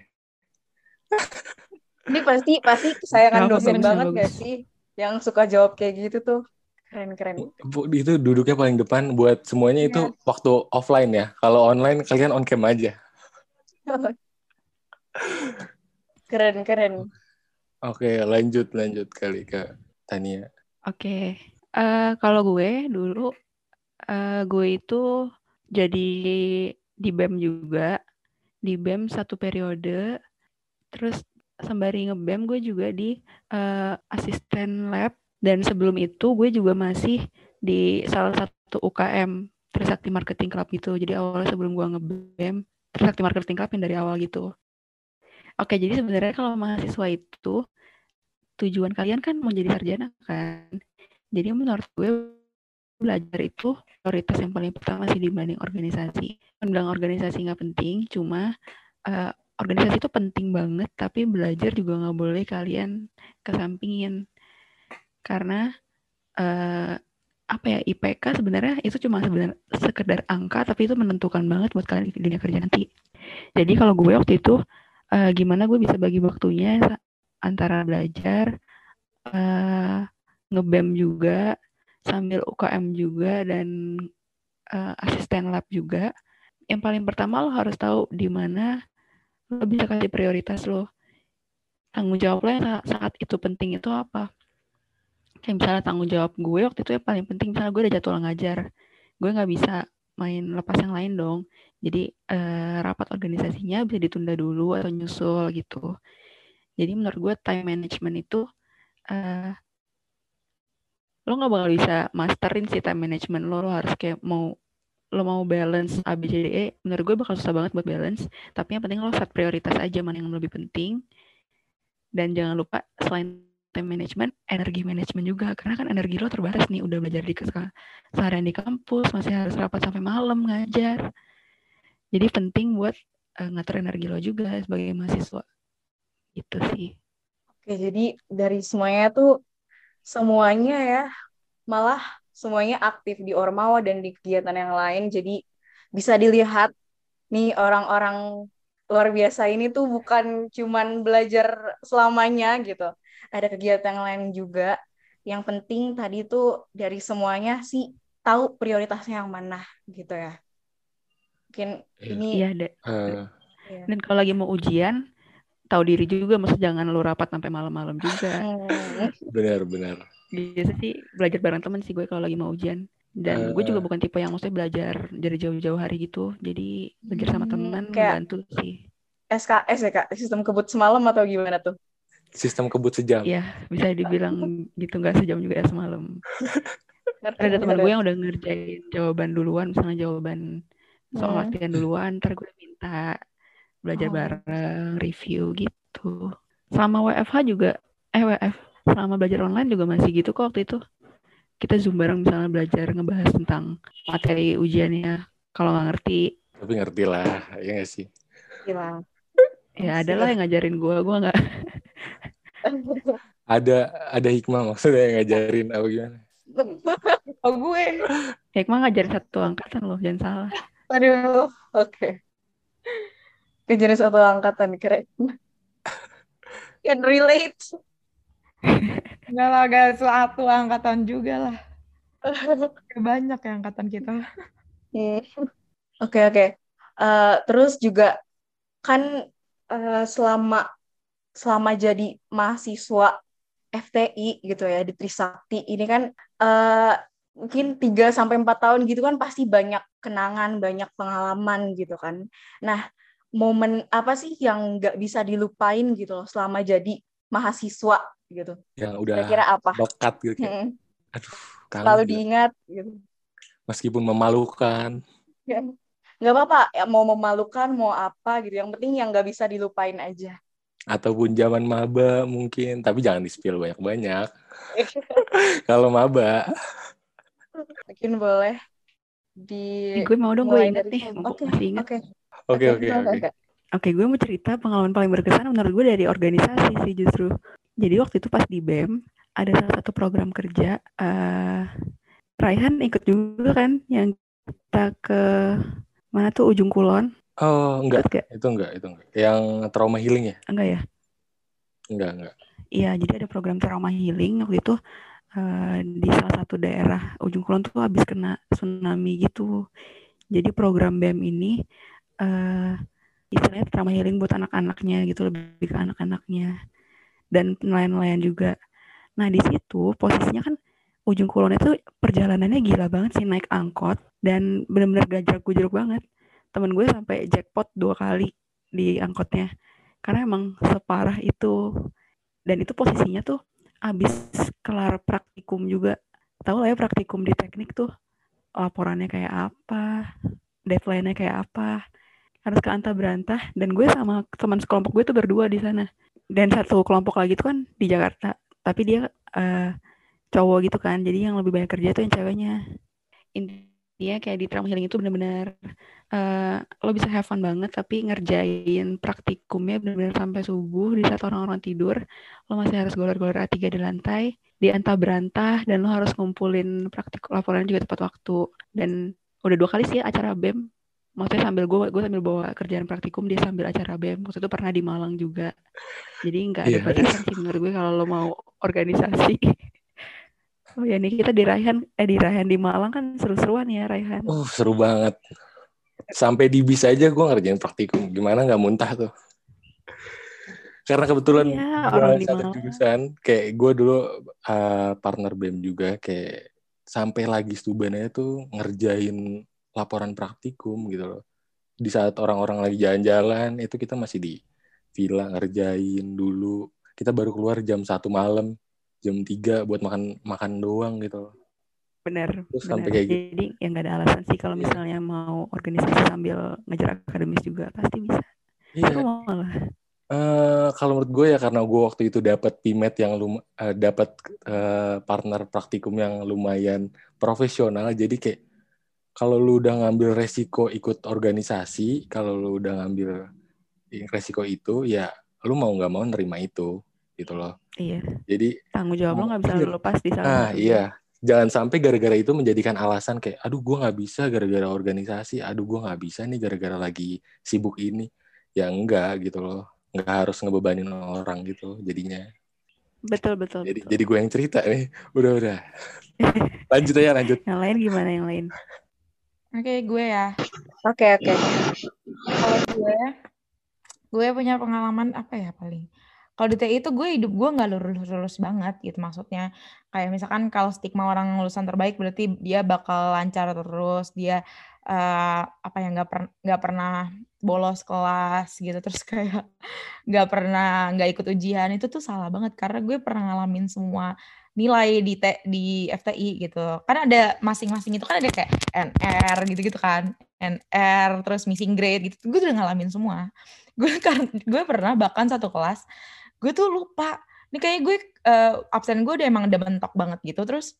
ini pasti pasti kesayangan dosen banget bagus. gak sih yang suka jawab kayak gitu tuh? Keren keren. Bu, itu duduknya paling depan buat semuanya ya. itu iya. waktu offline ya. Kalau online kalian on cam aja. Keren keren. Oke lanjut lanjut kali ke Tania. Oke. Uh, kalau gue dulu uh, gue itu jadi di BEM juga. Di BEM satu periode terus sembari ngebem gue juga di uh, asisten lab dan sebelum itu gue juga masih di salah satu UKM Trisakti Marketing Club gitu. Jadi awalnya sebelum gue ngebem Trisakti Marketing Club yang dari awal gitu. Oke, jadi sebenarnya kalau mahasiswa itu tujuan kalian kan mau jadi sarjana kan. Jadi menurut gue belajar itu prioritas yang paling pertama sih dibanding organisasi. Bilang organisasi nggak penting, cuma uh, organisasi itu penting banget, tapi belajar juga nggak boleh kalian kesampingin. Karena uh, apa ya IPK sebenarnya itu cuma sebenarnya sekedar angka, tapi itu menentukan banget buat kalian di dunia kerja nanti. Jadi kalau gue waktu itu uh, gimana gue bisa bagi waktunya antara belajar, uh, ngebem juga, sambil UKM juga dan uh, asisten lab juga. Yang paling pertama lo harus tahu di mana lo bisa kasih prioritas lo. Tanggung jawab lo yang saat itu penting itu apa? Kayak misalnya tanggung jawab gue waktu itu yang paling penting misalnya gue udah jadwal ngajar gue nggak bisa main lepas yang lain dong. Jadi eh, rapat organisasinya bisa ditunda dulu atau nyusul gitu. Jadi menurut gue time management itu eh, lo nggak bakal bisa masterin si time management lo. Lo harus kayak mau lo mau balance A, B, C, D, E, menurut gue bakal susah banget buat balance. Tapi yang penting lo set prioritas aja mana yang lebih penting. Dan jangan lupa selain time management, energi management juga. Karena kan energi lo terbatas nih, udah belajar di seharian di kampus, masih harus rapat sampai malam ngajar. Jadi penting buat uh, ngatur energi lo juga sebagai mahasiswa. Itu sih. Oke, jadi dari semuanya tuh semuanya ya malah semuanya aktif di Ormawa dan di kegiatan yang lain. Jadi bisa dilihat nih orang-orang luar biasa ini tuh bukan cuman belajar selamanya gitu. Ada kegiatan yang lain juga. Yang penting tadi tuh dari semuanya sih tahu prioritasnya yang mana gitu ya. Mungkin iya. ini uh, Iya. Dan kalau lagi mau ujian, tahu diri juga, maksud jangan lu rapat sampai malam-malam juga. Hmm. Benar, benar. Biasa sih belajar bareng temen sih gue kalau lagi mau ujian. Dan gue juga Eh. bukan tipe yang maksudnya belajar dari jauh-jauh hari gitu. Jadi belajar sama Hmm, teman kayak- membantu sih. SKS ya kak, sistem kebut semalam atau gimana tuh? Sistem kebut sejam. Iya, bisa dibilang gitu nggak sejam juga ya semalam. Ada teman gue yang udah ngerjain jawaban duluan, misalnya jawaban soal Hmm. latihan duluan, ntar gue minta belajar Oh. bareng, review gitu. Selama WFH juga, eh WF, selama belajar online juga masih gitu kok waktu itu. Kita Zoom bareng misalnya belajar ngebahas tentang materi ujiannya. Kalau nggak ngerti, Tapi ngerti lah, ya nggak sih? Gila. ya ada lah yang ngajarin gue, gue nggak. Ada ada hikmah maksudnya yang ngajarin apa gimana? Oh gue. Hikmah ngajarin satu angkatan loh, jangan salah. Aduh, oke. Kejenis satu angkatan, keren. Can relate. Enggak lah, gak suatu angkatan juga lah. Banyak ya angkatan kita. Oke, oke. Eh, terus juga kan eh, selama selama jadi mahasiswa FTI gitu ya di Trisakti ini kan eh, mungkin 3 sampai 4 tahun gitu kan pasti banyak kenangan, banyak pengalaman gitu kan. Nah, momen apa sih yang nggak bisa dilupain gitu loh selama jadi mahasiswa gitu. Yang udah Kira-kira apa? lekat gitu kayak, Hmm, aduh, kangen Selalu gitu. diingat gitu. Meskipun memalukan. Ya, nggak apa-apa ya, mau memalukan mau apa gitu yang penting yang nggak bisa dilupain aja Ataupun zaman maba mungkin, tapi jangan di-spill banyak-banyak. Kalau maba, mungkin boleh di Eh, gue mau dong gue inget nih, oke oke oke oke oke. Gue mau cerita pengalaman paling berkesan menurut gue dari organisasi sih justru. Jadi waktu itu pas di BEM ada salah satu program kerja. eh Raihan ikut juga kan yang kita ke mana tuh ujung kulon? Oh, enggak, Ikut itu enggak, itu enggak. Yang trauma healing ya? Enggak ya? Enggak, enggak. Iya, jadi ada program trauma healing waktu itu eh, di salah satu daerah ujung kulon tuh habis kena tsunami gitu. Jadi program BEM ini eh istilahnya trauma healing buat anak-anaknya gitu, lebih ke anak-anaknya dan nelayan-nelayan juga. Nah, di situ posisinya kan ujung kulon itu perjalanannya gila banget sih naik angkot dan bener-bener gajak gujruk banget. Temen gue sampai jackpot dua kali di angkotnya karena emang separah itu dan itu posisinya tuh abis kelar praktikum juga tahu lah ya praktikum di teknik tuh laporannya kayak apa deadline-nya kayak apa harus ke antah berantah. Dan gue sama teman sekelompok gue tuh berdua di sana. Dan satu kelompok lagi tuh kan di Jakarta. Tapi dia eh, cowok gitu kan. Jadi yang lebih banyak kerja tuh yang ceweknya. Intinya kayak di trauma healing itu bener-bener eh, lo bisa have fun banget tapi ngerjain praktikumnya bener-bener sampai subuh. Di saat orang-orang tidur lo masih harus golor-golor A3 di lantai di antah berantah dan lo harus ngumpulin praktik laporan juga tepat waktu. Dan udah dua kali sih acara BEM maksudnya sambil gue gue sambil bawa kerjaan praktikum dia sambil acara BEM waktu itu pernah di Malang juga jadi nggak ada Iya. batasan sih menurut gue kalau lo mau organisasi oh ya nih kita di Raihan eh di Raihan di Malang kan seru-seruan ya Raihan Uh, seru banget. Sampai di bis aja gue ngerjain praktikum. Gimana nggak muntah tuh? Karena kebetulan gue orang di satu Malang. jurusan, kayak gue dulu uh, partner BEM juga, kayak sampai lagi stuban aja tuh ngerjain laporan praktikum gitu loh. Di saat orang-orang lagi jalan-jalan, itu kita masih di villa ngerjain dulu. Kita baru keluar jam satu malam, jam 3 buat makan makan doang gitu loh. bener Terus bener sampai kayak gitu. jadi ya nggak ada alasan sih kalau Iya. misalnya mau organisasi sambil ngejar akademis juga pasti bisa Iya, Seru malah Eh, kalau menurut gue ya karena gue waktu itu dapat pimet yang lum eh, dapat eh, partner praktikum yang lumayan profesional jadi kayak kalau lu udah ngambil resiko ikut organisasi kalau lu udah ngambil resiko itu ya lu mau nggak mau nerima itu gitu loh. Iya. Jadi tanggung jawab lo nggak bisa lo lepas di salah ah iya. Jangan sampai gara-gara itu menjadikan alasan kayak aduh gue nggak bisa gara-gara organisasi. Aduh gue nggak bisa nih gara-gara lagi sibuk ini. Ya enggak gitu loh. Nggak harus ngebebanin orang gitu jadinya. Betul betul jadi betul. jadi gue yang cerita nih. Udah udah. Lanjut aja lanjut. Yang lain gimana yang lain Oke, gue ya. oke oke. Kalau gue gue punya pengalaman apa ya paling? Kalau di TI itu gue hidup gue nggak lurus-lurus banget gitu maksudnya. Kayak misalkan kalau stigma orang lulusan terbaik berarti dia bakal lancar terus dia uh, apa ya nggak per, nggak pernah bolos kelas gitu. Terus kayak nggak pernah nggak ikut ujian. Itu tuh salah banget karena gue pernah ngalamin semua nilai di T, di FTI gitu. Kan ada masing-masing itu kan ada kayak NR gitu-gitu kan. NR terus missing grade gitu. Gue udah ngalamin semua. Gue kan gue pernah bahkan satu kelas gue tuh lupa. Ini kayak gue uh, absen gue udah emang udah mentok banget gitu. Terus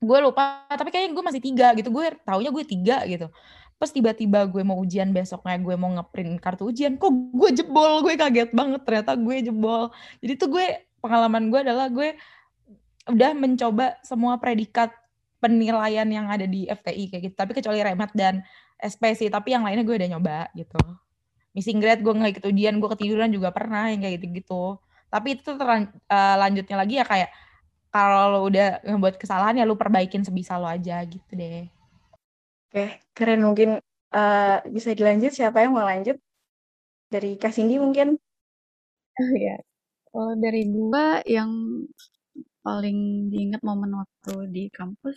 gue lupa tapi kayaknya gue masih tiga gitu. Gue taunya gue tiga gitu. Pas tiba-tiba gue mau ujian besoknya gue mau ngeprint kartu ujian, kok gue jebol, gue kaget banget ternyata gue jebol. Jadi tuh gue pengalaman gue adalah gue udah mencoba semua predikat penilaian yang ada di FTI kayak gitu. Tapi kecuali remat dan SP sih, tapi yang lainnya gue udah nyoba gitu. Missing grade gue nggak ikut ujian, gue ketiduran juga pernah yang kayak gitu-gitu. Tapi itu terlan, uh, lanjutnya lagi ya kayak kalau lo udah ngebuat kesalahan ya lo perbaikin sebisa lo aja gitu deh. Oke, keren mungkin uh, bisa dilanjut siapa yang mau lanjut? Dari Kak Cindy mungkin? Oh ya, kalau dari gua yang paling diingat momen waktu di kampus.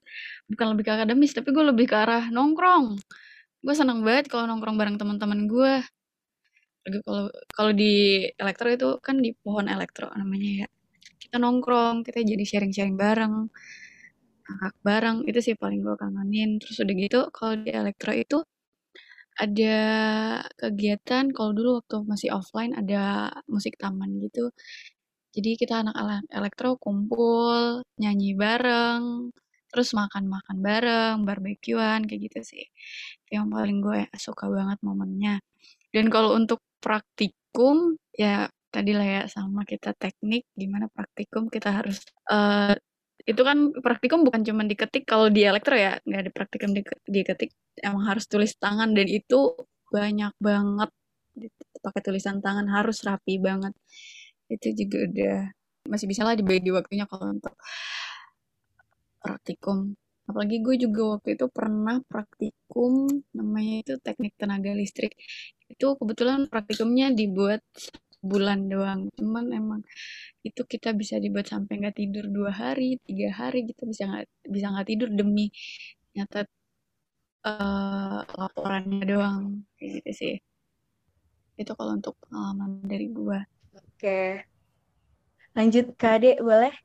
Bukan lebih ke akademis tapi gue lebih ke arah nongkrong. Gue seneng banget kalau nongkrong bareng teman-teman gue kalau kalau di elektro itu kan di pohon elektro namanya ya. Kita nongkrong kita jadi sharing-sharing bareng angkat bareng itu sih paling gue kangenin. Terus udah gitu kalau di elektro itu ada kegiatan kalau dulu waktu masih offline ada musik taman gitu jadi kita anak-anak elektro kumpul, nyanyi bareng, terus makan-makan bareng, barbekyuan kayak gitu sih. yang paling gue suka banget momennya. Dan kalau untuk praktikum ya tadi lah ya sama kita teknik gimana praktikum kita harus uh, itu kan praktikum bukan cuma diketik kalau di elektro ya nggak ada praktikum di, diketik emang harus tulis tangan dan itu banyak banget pakai tulisan tangan harus rapi banget itu juga udah masih bisa lah dibagi waktunya kalau untuk praktikum. Apalagi gue juga waktu itu pernah praktikum namanya itu teknik tenaga listrik. Itu kebetulan praktikumnya dibuat bulan doang. Cuman emang itu kita bisa dibuat sampai nggak tidur dua hari tiga hari gitu bisa nggak bisa nggak tidur demi nyata uh, laporannya doang. Kayak gitu sih. Itu kalau untuk pengalaman dari gue Oke. Lanjut ke Ade, boleh?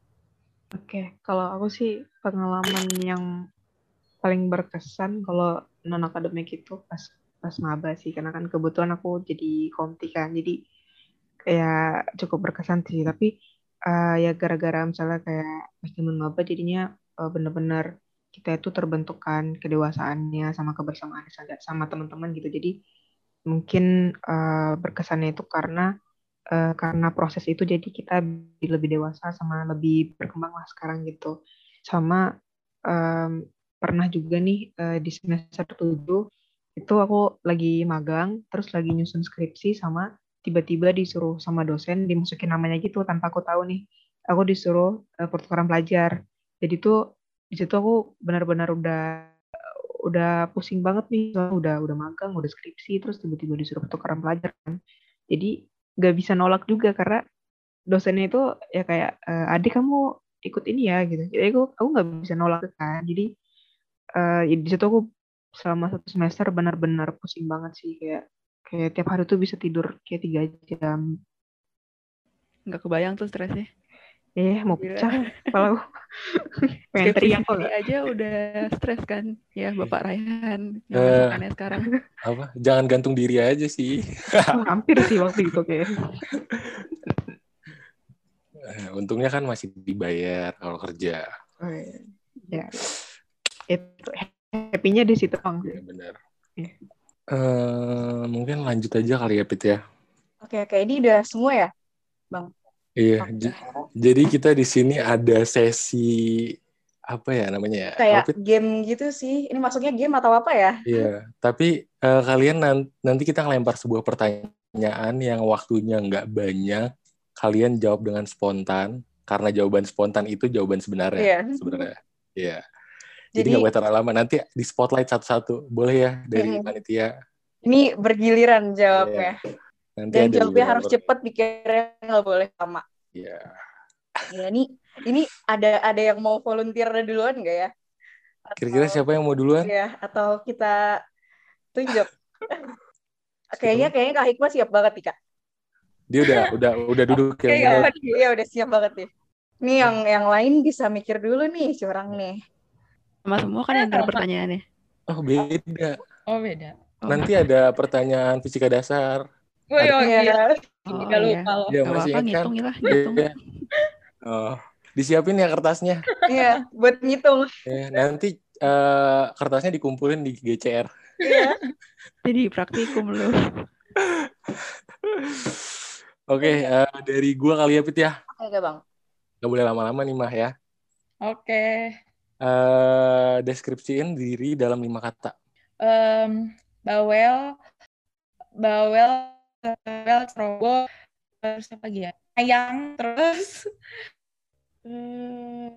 Oke, kalau aku sih pengalaman yang paling berkesan kalau non akademik itu pas pas maba sih karena kan kebetulan aku jadi komti kan jadi kayak cukup berkesan sih tapi uh, ya gara-gara misalnya kayak pas zaman maba jadinya uh, bener-bener kita itu terbentukkan kedewasaannya sama kebersamaan sama teman-teman gitu jadi mungkin uh, berkesannya itu karena uh, karena proses itu jadi kita lebih dewasa sama lebih berkembang lah sekarang gitu. Sama um, pernah juga nih uh, di semester 7 itu aku lagi magang terus lagi nyusun skripsi sama tiba-tiba disuruh sama dosen dimasukin namanya gitu tanpa aku tahu nih. Aku disuruh uh, pertukaran pelajar jadi tuh di situ aku benar-benar udah udah pusing banget nih. Udah udah magang udah skripsi terus tiba-tiba disuruh pertukaran pelajar kan. Jadi gak bisa nolak juga karena dosennya itu ya kayak uh, adik kamu ikut ini ya gitu. Jadi aku aku nggak bisa nolak kan. Jadi uh, di situ aku selama satu semester benar-benar pusing banget sih kayak kayak tiap hari tuh bisa tidur kayak tiga jam. Nggak kebayang tuh stresnya eh mau pecah kalau pengen teriak kok. Aja udah stres kan? Ya bapak Rayhan yang uh, sekarang. apa? Jangan gantung diri aja sih. Oh, hampir sih waktu itu kayak. Eh, untungnya kan masih dibayar kalau kerja. Oh, iya. ya. Itu happy-nya di situ bang. Ya, benar. Ya. Uh, mungkin lanjut aja kali ya Pit ya. Oke oke. Ini udah semua ya bang Iya, okay. jadi kita di sini ada sesi apa ya namanya ya? Kayak game gitu sih. Ini maksudnya game atau apa ya? Iya, tapi uh, kalian nanti kita ngelempar sebuah pertanyaan yang waktunya nggak banyak. Kalian jawab dengan spontan karena jawaban spontan itu jawaban sebenarnya yeah. sebenarnya. Iya. Jadi nggak boleh terlalu lama. Nanti di spotlight satu-satu, boleh ya dari panitia. Ini bergiliran jawabnya. Yeah. Nanti Dan jawabnya harus cepet, pikirnya nggak boleh lama. Iya. Ya, ini ini ada ada yang mau volunteer duluan nggak ya? Kira-kira Atau- siapa yang mau duluan? Ya, atau kita tunjuk. kayaknya kayaknya Kak Hikmah siap banget nih, Kak. Dia udah udah udah duduk ya. Iya, iya udah siap banget nih. Nih yang yang lain bisa mikir dulu nih, curang nih. Sama semua kan yang ada pertanyaannya. Oh beda. Oh beda. Oh. Nanti ada pertanyaan fisika dasar. Oh, Iya. iya. Iya. lupa loh. Ya masih ingat kan? ngitung lah, ngitung. Iya. Oh, disiapin ya kertasnya. Iya, buat ngitung. Ya, nanti eh, kertasnya dikumpulin di GCR. Iya. Jadi praktikum lu. Oke, eh, dari gua kali ya Pit ya. Oke, Kak, Bang. Gak boleh lama-lama nih Mah ya. Oke. Eh, deskripsiin diri dalam lima kata. Em, bawel, bawel, bawel, ceroboh, terus apa lagi ya? Ayang, terus eh,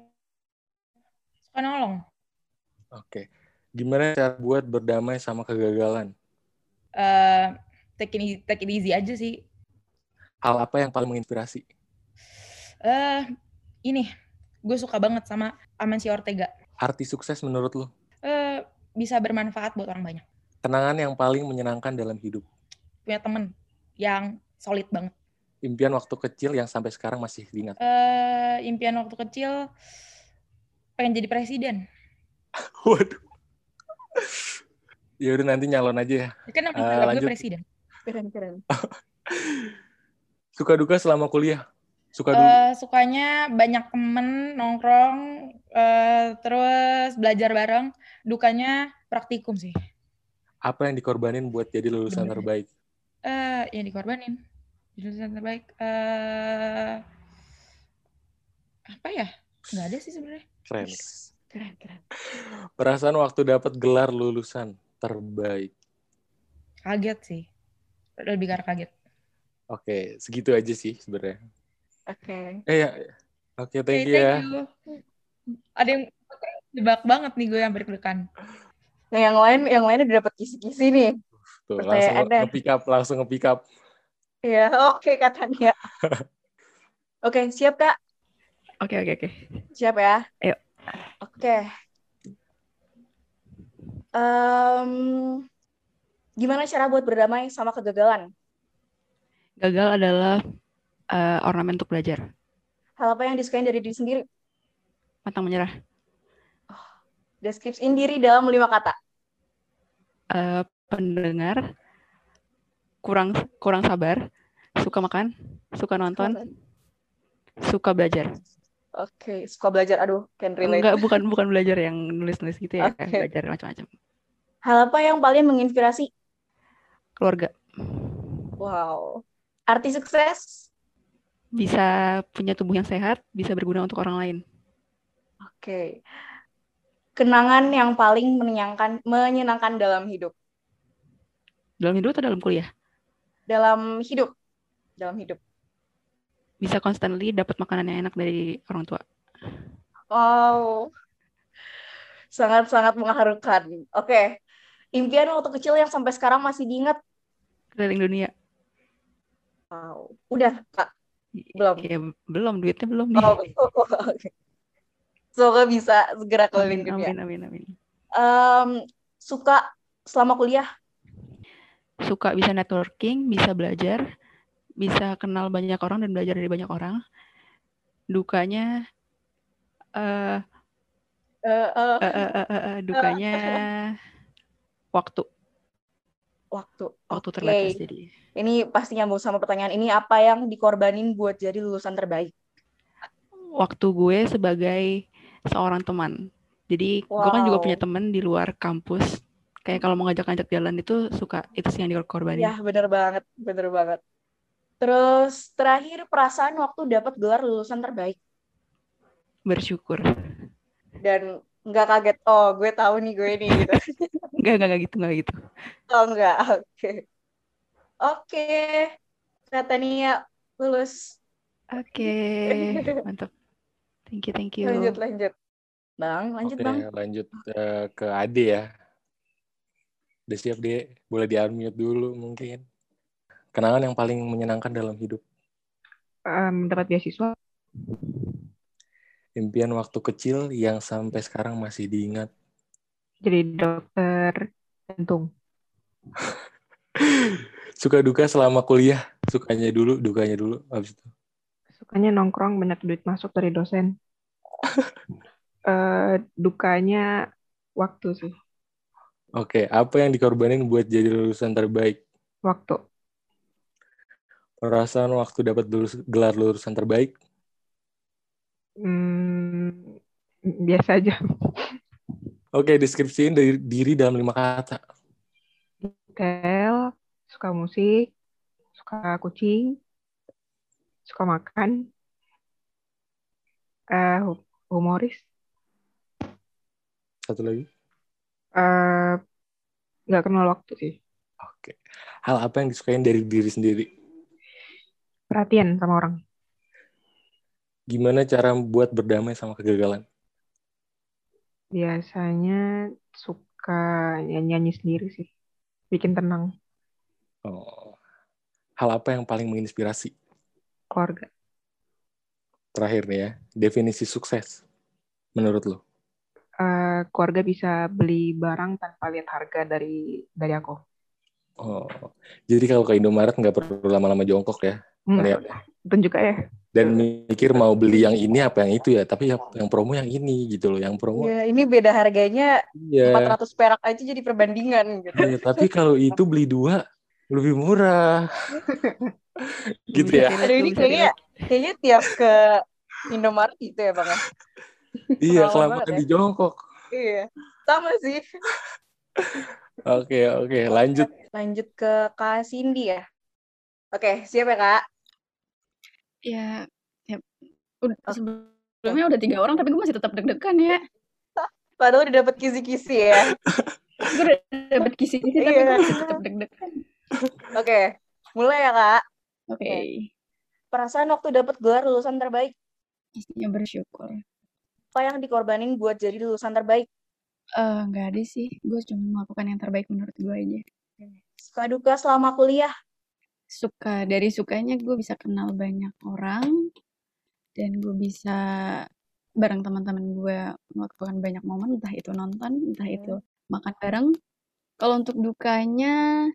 suka nolong. Oke. Gimana cara buat berdamai sama kegagalan? Eh, take it, easy- take it easy aja sih. Hal apa yang paling menginspirasi? Eh, ini gue suka banget sama Amancio Ortega. Arti sukses menurut lo? Eh, bisa bermanfaat buat orang banyak. Kenangan yang paling menyenangkan dalam hidup? Punya temen yang solid banget. Impian waktu kecil yang sampai sekarang masih diingat. Eh, impian waktu kecil pengen jadi presiden. Waduh. Ya udah nanti nyalon aja ya. Kan nama Eh, Instagram gue lanjut. presiden. Keren, keren. Suka duka selama kuliah? Suka dulu. Eh, sukanya banyak temen nongkrong, eh, terus belajar bareng. Dukanya praktikum sih. Apa yang dikorbanin buat jadi lulusan Bener. terbaik? Eh, yang dikorbanin. Jurusan terbaik. Eh, apa ya? Nggak ada sih sebenarnya. Keren. Keren, keren. Perasaan waktu dapat gelar lulusan terbaik. Kaget sih. Lebih karena kaget. Oke, segitu aja sih sebenarnya. Oke. Eh ya. Oke, thank Oke, you ya. you. Ada yang jebak banget nih gue yang berdekan. Nah, yang lain yang lain udah dapat kisi-kisi nih. Tuh, Pertanyaan langsung deh. nge-pick up, langsung nge-pick up. Iya, oke katanya. Oke, siap Kak? Oke, oke, oke. Siap ya? Ayo. Oke. Em, gimana cara buat berdamai sama kegagalan? Gagal adalah eh, ornamen untuk belajar. Hal apa yang disukain dari diri sendiri? Pantang menyerah. Deskripsiin diri dalam lima kata. Eh, pendengar, kurang kurang sabar, suka makan, suka nonton, suka belajar. Oke, suka belajar. Aduh, can relate. Enggak, bukan bukan belajar yang nulis-nulis gitu ya, Oke. belajar macam-macam. Hal apa yang paling menginspirasi? Keluarga Wow. Arti sukses? bisa punya tubuh yang sehat, bisa berguna untuk orang lain. Oke. Kenangan yang paling menyenangkan, menyenangkan dalam hidup. Dalam hidup atau dalam kuliah? Dalam hidup. Dalam hidup. Bisa constantly dapat makanan yang enak dari orang tua. Wow. Sangat-sangat mengharukan. Oke. Impian waktu kecil yang sampai sekarang masih diingat. Keliling dunia. Wow. Udah, Kak. Belum. Ya, belum duitnya belum nih. Oh, oke. Semoga bisa segera keliling amin, dunia. amin, amin, amin. Em, suka selama kuliah? Suka bisa networking, bisa belajar, bisa kenal banyak orang dan belajar dari banyak orang. Dukanya eh dukanya waktu waktu. waktu Oke. terbatas jadi Ini pasti nyambung sama pertanyaan ini. Apa yang dikorbanin buat jadi lulusan terbaik? waktu gue sebagai seorang teman. Jadi gue kan juga Wow. punya teman di luar kampus. Kayak kalau mau ngajak-ngajak jalan itu suka itu sih yang dikorbanin. Ya, bener banget. Bener banget. Terus terakhir perasaan waktu dapat gelar lulusan terbaik. Bersyukur. Dan nggak kaget, oh gue tahu nih gue nih gitu. Enggak, enggak, enggak gitu, enggak gitu. Oh enggak, oke. Oke. Kata Nia lulus. Oke, mantap. Thank you, thank you. Lanjut, lanjut. Bang, lanjut Oke, Bang. lanjut eh, ke Ade ya. Udah siap, Dek? Boleh di-unmute dulu mungkin. Kenangan yang paling menyenangkan dalam hidup. Um, dapat beasiswa. Impian waktu kecil yang sampai sekarang masih diingat. Jadi dokter jantung. Suka duka selama kuliah. Sukanya dulu, dukanya dulu. Habis itu. Sukanya nongkrong banyak duit masuk dari dosen. uh, dukanya waktu sih. Oke, apa yang dikorbanin buat jadi lulusan terbaik? Waktu. Perasaan waktu dapat lulus, gelar lulusan terbaik? Hmm, biasa aja. Oke, deskripsiin dari diri dalam lima kata. Detail, suka musik, suka kucing, suka makan, uh, humoris. Satu lagi? Uh, nggak kenal waktu sih. Oke. Hal apa yang disukain dari diri sendiri? Perhatian sama orang. Gimana cara buat berdamai sama kegagalan? Biasanya suka nyanyi-nyanyi sendiri sih. Bikin tenang. Oh. Hal apa yang paling menginspirasi? Keluarga. Terakhir nih ya, definisi sukses menurut lo? Uh, keluarga bisa beli barang tanpa lihat harga dari dari aku. Oh, jadi kalau ke Indomaret nggak perlu lama-lama jongkok ya? Hmm, itu juga ya. Dan mikir mau beli yang ini apa yang itu ya, tapi yang, yang promo yang ini gitu loh, yang promo. Ya, ini beda harganya ya. 400 perak aja jadi perbandingan gitu. Ya, tapi kalau itu beli dua lebih murah. gitu ya. Aduh ini kayaknya kayaknya tiap ke Indomaret gitu ya Bang. iya, kelamaan ya. di jongkok. Iya, sama sih. Oke, oke, lanjut. Lanjut ke Kak Cindy ya. Oke, siap ya Kak? Ya, ya udah, sebelumnya udah tiga orang, tapi gue masih tetap deg-degan ya. Padahal udah dapet kisi-kisi ya. gue udah dapet kisi-kisi, tapi gue masih tetap deg-degan. Oke, mulai ya Kak. Oke. Okay. Perasaan waktu dapet gelar lulusan terbaik? Pastinya bersyukur. Apa yang dikorbanin buat jadi lulusan terbaik? Uh, nggak ada sih, gue cuma melakukan yang terbaik menurut gue aja. Suka duka selama kuliah? Suka, dari sukanya gue bisa kenal banyak orang, dan gue bisa bareng teman-teman gue melakukan banyak momen, entah itu nonton, entah hmm. itu makan bareng. Kalau untuk dukanya,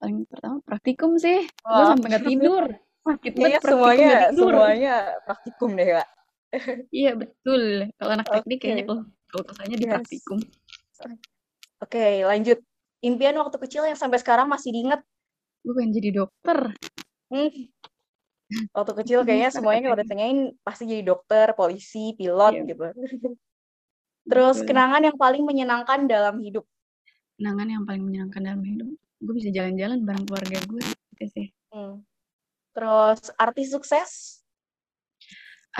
paling pertama praktikum sih, oh. gue sampai nggak tidur. Sakit banget semuanya, semuanya praktikum deh, Kak. iya, betul. Kalau anak teknik okay. kayaknya kalau kalau kesannya di yes. praktikum. Oke, okay, lanjut. Impian waktu kecil yang sampai sekarang masih diingat? Gue pengen jadi dokter. Hmm. Waktu kecil kayaknya semuanya kalau ditanyain pasti jadi dokter, polisi, pilot yeah. gitu. Terus Betul. kenangan yang paling menyenangkan dalam hidup? Kenangan yang paling menyenangkan dalam hidup? Gue bisa jalan-jalan bareng keluarga gue. Gitu sih. Hmm. Terus artis sukses?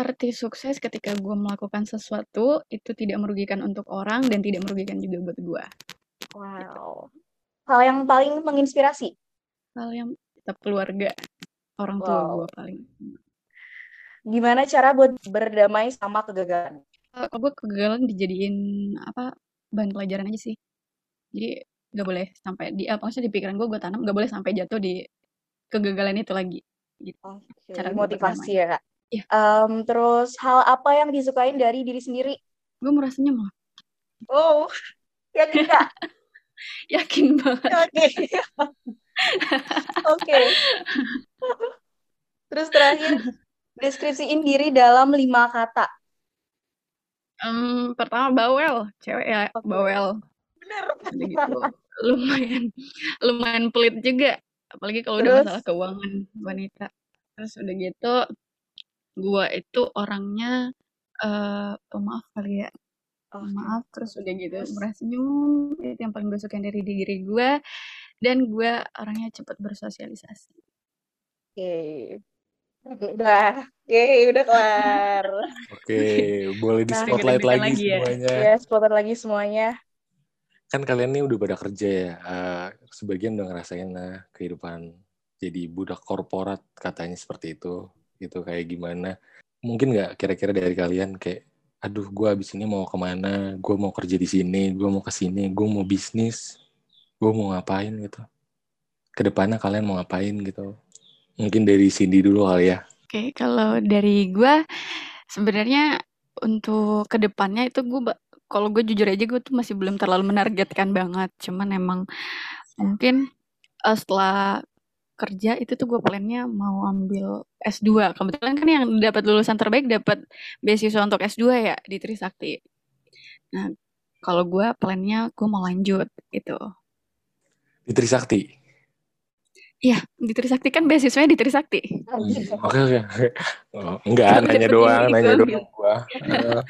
Arti sukses ketika gue melakukan sesuatu itu tidak merugikan untuk orang dan tidak merugikan juga buat gue. Wow. Hal yang paling menginspirasi? Hal yang tetap keluarga, orang tua wow. gue paling. Gimana cara buat berdamai sama kegagalan? Uh, gue kegagalan dijadiin apa bahan pelajaran aja sih. Jadi gak boleh sampai di apa maksudnya di pikiran gue gue tanam gak boleh sampai jatuh di kegagalan itu lagi. Gitu. Okay. Cara motivasi ya kak. Yeah. Um, terus hal apa yang disukain dari diri sendiri? Gue merasa nyaman. Oh, yakin gak? yakin banget. Oke. Oke. Terus terakhir, deskripsiin diri dalam lima kata. Um, pertama bawel, cewek ya okay. bawel. Bener. gitu. Lumayan, lumayan pelit juga. Apalagi kalau udah masalah keuangan wanita. Terus udah gitu, gue itu orangnya uh, pemaaf kali ya oh, maaf terus udah gitu murah senyum itu yang paling gue suka dari diri gue dan gue orangnya cepat bersosialisasi oke okay. udah Yeay, udah kelar. Oke, okay, boleh di nah, spotlight nah, lagi, lagi ya. semuanya. Ya, spotlight lagi semuanya. Kan kalian ini udah pada kerja ya. Uh, sebagian udah ngerasain nah, kehidupan jadi budak korporat katanya seperti itu gitu kayak gimana mungkin nggak kira-kira dari kalian kayak aduh gue abis ini mau ke mana gue mau kerja di sini gue mau ke sini gue mau bisnis gue mau ngapain gitu ke depannya kalian mau ngapain gitu. Mungkin dari Cindy dulu kali ya. Oke, kalau dari gue sebenarnya untuk ke depannya itu gue kalau gue jujur aja gue tuh masih belum terlalu menargetkan banget. Cuman emang mungkin uh, setelah kerja itu tuh gue plannya mau ambil S2. Kebetulan kan yang dapat lulusan terbaik dapat beasiswa untuk S2 ya di Trisakti. Nah, kalau gue plannya gue mau lanjut itu. Di Trisakti? Iya, di Trisakti kan beasiswanya di Trisakti. Oke oke. Oh, enggak, nanya doang, nanya doang gua. Uh,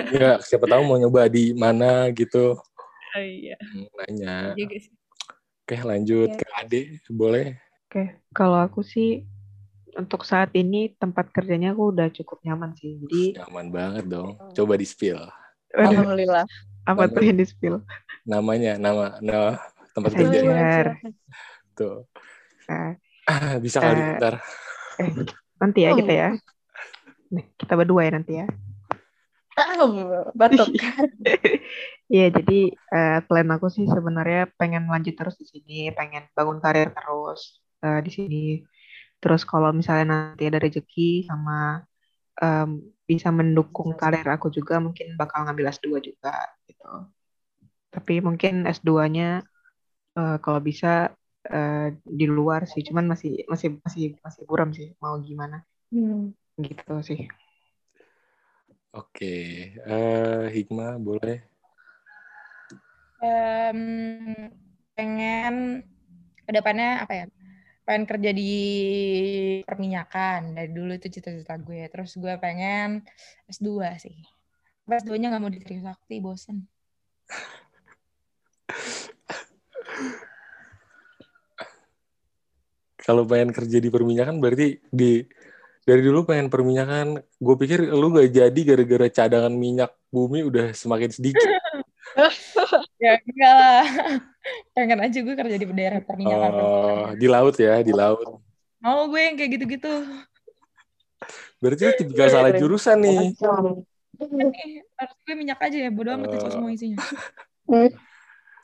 enggak, siapa tahu mau nyoba di mana gitu. Oh iya. Hmm, nanya. Juga sih. Oke, lanjut Iya. ke Ade, boleh? Oke, kalau aku sih untuk saat ini tempat kerjanya aku udah cukup nyaman sih. Jadi Nyaman banget dong. Coba di spill. Alhamdulillah. apa tuh yang di spill? Namanya, nama, nama tempat Saya kerja Share. tuh. Nah, Ah, bisa kali Eh, ntar. eh, nanti ya kita ya. Nih, kita berdua ya nanti ya. Batuk. Iya, jadi eh, plan aku sih sebenarnya pengen lanjut terus di sini, pengen bangun karir terus eh, di sini. Terus kalau misalnya nanti ada rezeki sama em, bisa mendukung karir aku juga, mungkin bakal ngambil S2 juga gitu. Tapi mungkin S2-nya eh, kalau bisa eh, di luar sih, cuman masih masih masih masih buram sih mau gimana Hmm. gitu sih. Oke, eh Hikmah boleh? Em, pengen ke depannya apa ya? Pengen kerja di perminyakan dari dulu itu cita-cita gue. Terus gue pengen S2 sih. Tapi S2-nya nggak mau di Trisakti, bosen. Kalau pengen kerja di perminyakan berarti di dari dulu pengen perminyakan. Gue pikir lu gak jadi gara-gara cadangan minyak bumi udah semakin sedikit. Ya enggak lah. pengen aja gue kerja di daerah perminyakan. Oh, di laut ya, di laut. Mau gue yang kayak gitu-gitu. Berarti lu tipikal salah jurusan nih. Eh, harus gue minyak aja ya, bodo amat itu Oh. semua isinya.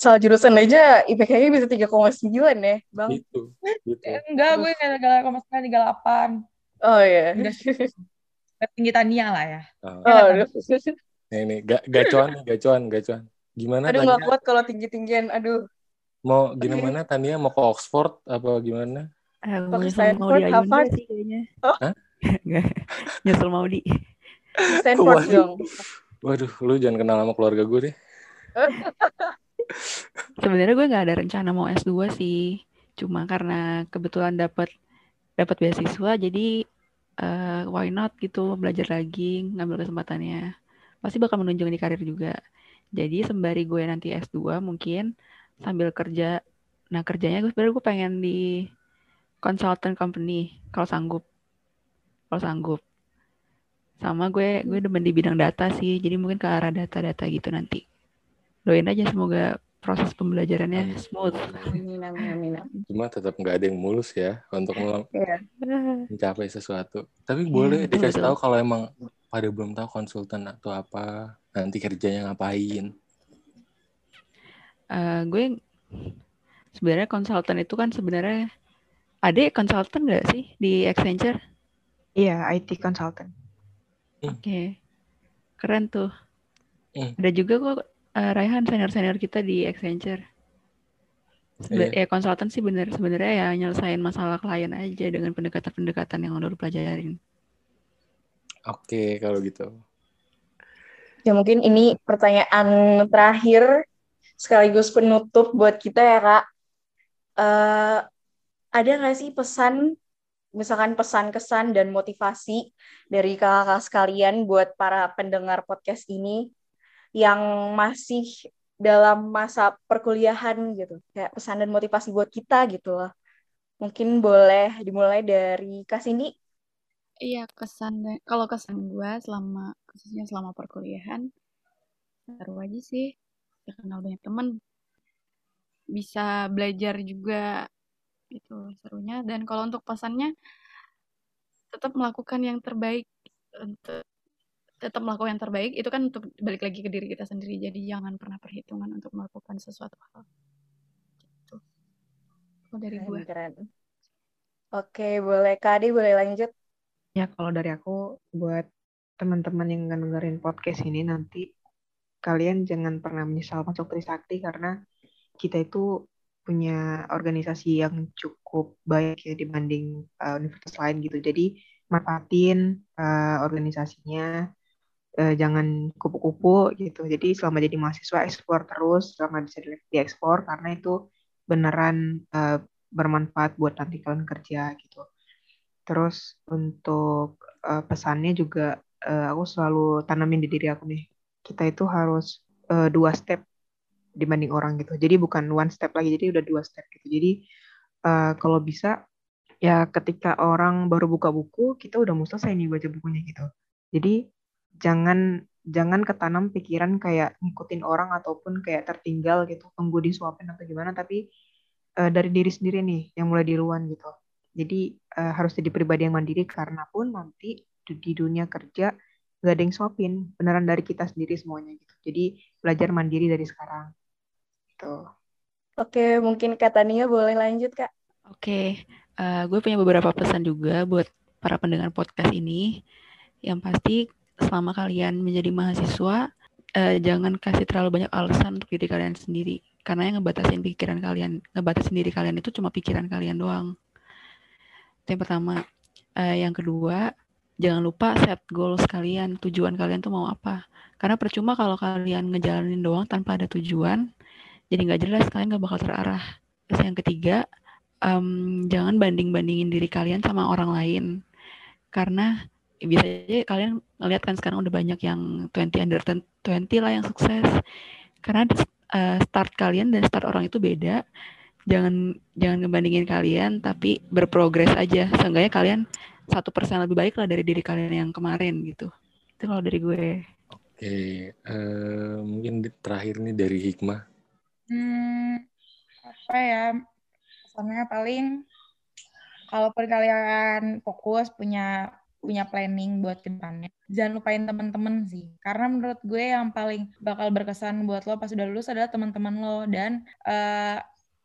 Soal jurusan aja IPK-nya bisa 3,9 ya, Bang. Itu, gitu. Eh, enggak, gue sama sekali 38. Oh iya. Enggak tinggi Tania lah ya. Oh. Oh. Nih, nih, ga- gacuan gacuan, gacuan. Gimana Aduh nggak kuat kalau tinggi-tinggian. Aduh. Mau gimana Tania? Mau ke Oxford apa gimana? Eh, Pakai mau nyusul Stanford, Harvard. sih kayaknya. Oh. Hah? Nggak. nyusul mau di. Stanford Waduh. dong. Waduh, lu jangan kenal sama keluarga gue deh. Sebenarnya gue nggak ada rencana mau S2 sih. Cuma karena kebetulan dapat dapat beasiswa jadi eh, why not gitu belajar lagi, ngambil kesempatannya. Pasti bakal menunjang di karir juga. Jadi sembari gue nanti S2 mungkin sambil kerja. Nah, kerjanya gue sebenarnya gue pengen di consultant company kalau sanggup. Kalau sanggup. Sama gue gue demen di bidang data sih. Jadi mungkin ke arah data-data gitu nanti. Doain aja semoga proses pembelajarannya smooth. Amin, amin, amin. Cuma tetap nggak ada yang mulus ya untuk mel- Iya. mencapai sesuatu. Tapi Iya, boleh betul, dikasih betul. tahu kalau emang pada belum tahu konsultan atau apa, nanti kerjanya ngapain. Eh, gue sebenarnya konsultan itu kan sebenarnya ada konsultan nggak sih di Accenture? Iya, IT consultant. Oke, keren tuh. Hmm. Ada juga kok eh, Raihan senior-senior kita di Accenture. Sebe- Ya konsultan sih bener sebenarnya ya nyelesain masalah klien aja dengan pendekatan-pendekatan yang udah lu pelajarin. Oke, kalau gitu. Ya mungkin ini pertanyaan terakhir sekaligus penutup buat kita ya kak. Eh, ada nggak sih pesan, misalkan pesan-kesan dan motivasi dari kakak-kakak sekalian buat para pendengar podcast ini yang masih dalam masa perkuliahan gitu, kayak pesan dan motivasi buat kita gitu loh. Mungkin boleh dimulai dari Kak Cindy. Iya, kesan kalau kesan gue selama khususnya selama perkuliahan seru aja sih. Ya, kenal banyak teman. Bisa belajar juga gitu serunya dan kalau untuk pesannya tetap melakukan yang terbaik untuk tetap melakukan yang terbaik itu kan untuk balik lagi ke diri kita sendiri jadi jangan pernah perhitungan untuk melakukan sesuatu hal gitu. Kalau dari Keren, gue. keren. Oke, boleh Kak Adi boleh lanjut? Ya, kalau dari aku, buat teman-teman yang dengerin podcast ini nanti, kalian jangan pernah menyesal masuk Trisakti karena kita itu punya organisasi yang cukup baik ya dibanding uh, universitas lain gitu. Jadi manfaatin uh, organisasinya, uh, jangan kupu-kupu gitu. Jadi selama jadi mahasiswa eksplor terus, selama bisa di- diekspor karena itu beneran uh, bermanfaat buat nanti kalian kerja gitu. Terus untuk uh, pesannya juga uh, aku selalu tanamin di diri aku nih. Kita itu harus uh, dua step dibanding orang gitu. Jadi bukan one step lagi, jadi udah dua step gitu. Jadi uh, kalau bisa ya ketika orang baru buka buku, kita udah mau selesai nih baca bukunya gitu. Jadi jangan jangan ketanam pikiran kayak ngikutin orang ataupun kayak tertinggal gitu, tunggu disuapin atau gimana, tapi uh, dari diri sendiri nih yang mulai duluan gitu. Jadi uh, harus jadi pribadi yang mandiri karena pun nanti di, dunia kerja gak ada yang suapin, beneran dari kita sendiri semuanya gitu. Jadi belajar mandiri dari sekarang. Gitu. Oke, mungkin Kak Tania boleh lanjut Kak. Oke, uh, gue punya beberapa pesan juga buat para pendengar podcast ini. Yang pasti selama kalian menjadi mahasiswa, uh, jangan kasih terlalu banyak alasan untuk diri kalian sendiri. Karena yang ngebatasin pikiran kalian, ngebatasin diri kalian itu cuma pikiran kalian doang. Itu yang pertama. Uh, yang kedua, jangan lupa set goals kalian, tujuan kalian tuh mau apa. Karena percuma kalau kalian ngejalanin doang tanpa ada tujuan, jadi nggak jelas kalian nggak bakal terarah. Terus yang ketiga, um, jangan banding-bandingin diri kalian sama orang lain. Karena bisa aja kalian ngeliat kan sekarang udah banyak yang 20 under 20 lah yang sukses. Karena uh, start kalian dan start orang itu beda. Jangan jangan ngebandingin kalian, tapi berprogres aja. Seenggaknya kalian satu persen lebih baik lah dari diri kalian yang kemarin gitu. Itu kalau dari gue. Oke, uh, mungkin terakhir nih dari Hikmah. Hmm, apa ya? Pesannya paling kalaupun kalian fokus punya punya planning buat ke depannya, jangan lupain teman-teman sih. Karena menurut gue yang paling bakal berkesan buat lo pas udah lulus adalah teman-teman lo dan uh,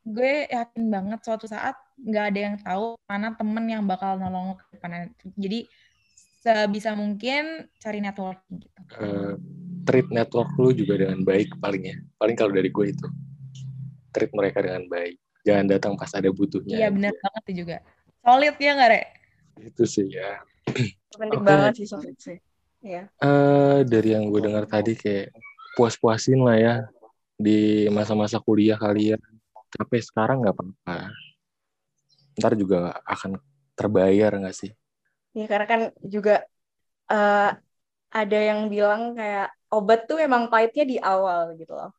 gue yakin banget suatu saat nggak ada yang tahu mana temen yang bakal nolong lo ke depannya. Jadi sebisa mungkin cari networking gitu. Uh, treat network lu juga dengan baik palingnya. Paling kalau dari gue itu treat mereka dengan baik. Jangan datang pas ada butuhnya. Iya benar banget juga. Solid ya nggak, Re? Itu sih ya. Penting okay. banget sih solid sih. Ya. Uh, dari yang gue dengar tadi kayak puas-puasin lah ya di masa-masa kuliah kalian. Tapi sekarang nggak apa-apa. Ntar juga akan terbayar nggak sih? Ya karena kan juga uh, ada yang bilang kayak obat tuh emang pahitnya di awal gitu loh.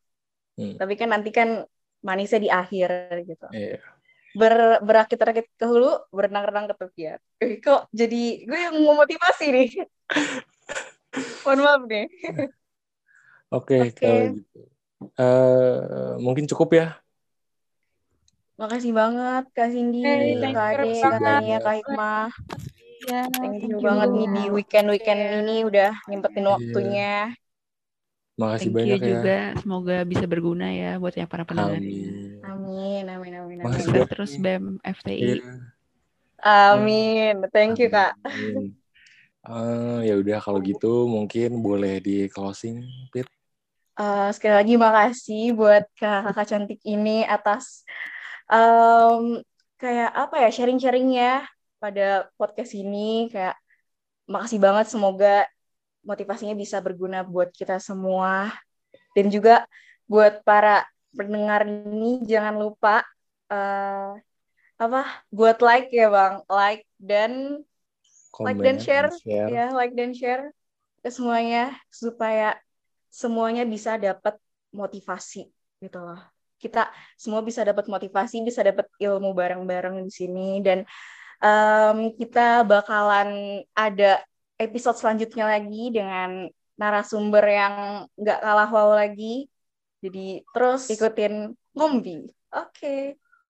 Hmm. Tapi kan nanti kan manisnya di akhir gitu. Yeah. Ber, berakit-rakit ke hulu, berenang-renang ke tepian. Eh, kok jadi gue yang mau motivasi nih. Mohon maaf nih. Oke, okay, okay. kalau gitu. Uh, mungkin cukup ya. Makasih banget Kak Cindy, hey, Kak Ade, Kak Tania, Kak Hikmah. Ya, thank you banget nih di weekend-weekend ini udah nyempetin waktunya. Makasih Thank banyak you ya. juga. Semoga bisa berguna ya buat yang para pendengar. Amin. Amin, amin, amin. amin. Sukses terus BEM FTI. Yeah. Amin. Thank you, Kak. Amin. Uh, ya udah kalau gitu mungkin boleh di closing, Pit. Uh, sekali lagi makasih buat kakak cantik ini atas um, kayak apa ya sharing-sharingnya pada podcast ini kayak makasih banget semoga motivasinya bisa berguna buat kita semua. Dan juga buat para pendengar ini jangan lupa uh, apa buat like ya bang. Like dan Comment like dan share, share. Ya like dan share ke semuanya supaya semuanya bisa dapat motivasi gitu loh kita semua bisa dapat motivasi bisa dapat ilmu bareng-bareng di sini dan um, kita bakalan ada episode selanjutnya lagi dengan narasumber yang nggak kalah wow lagi. Jadi terus ikutin Ngombi. Oke. Okay.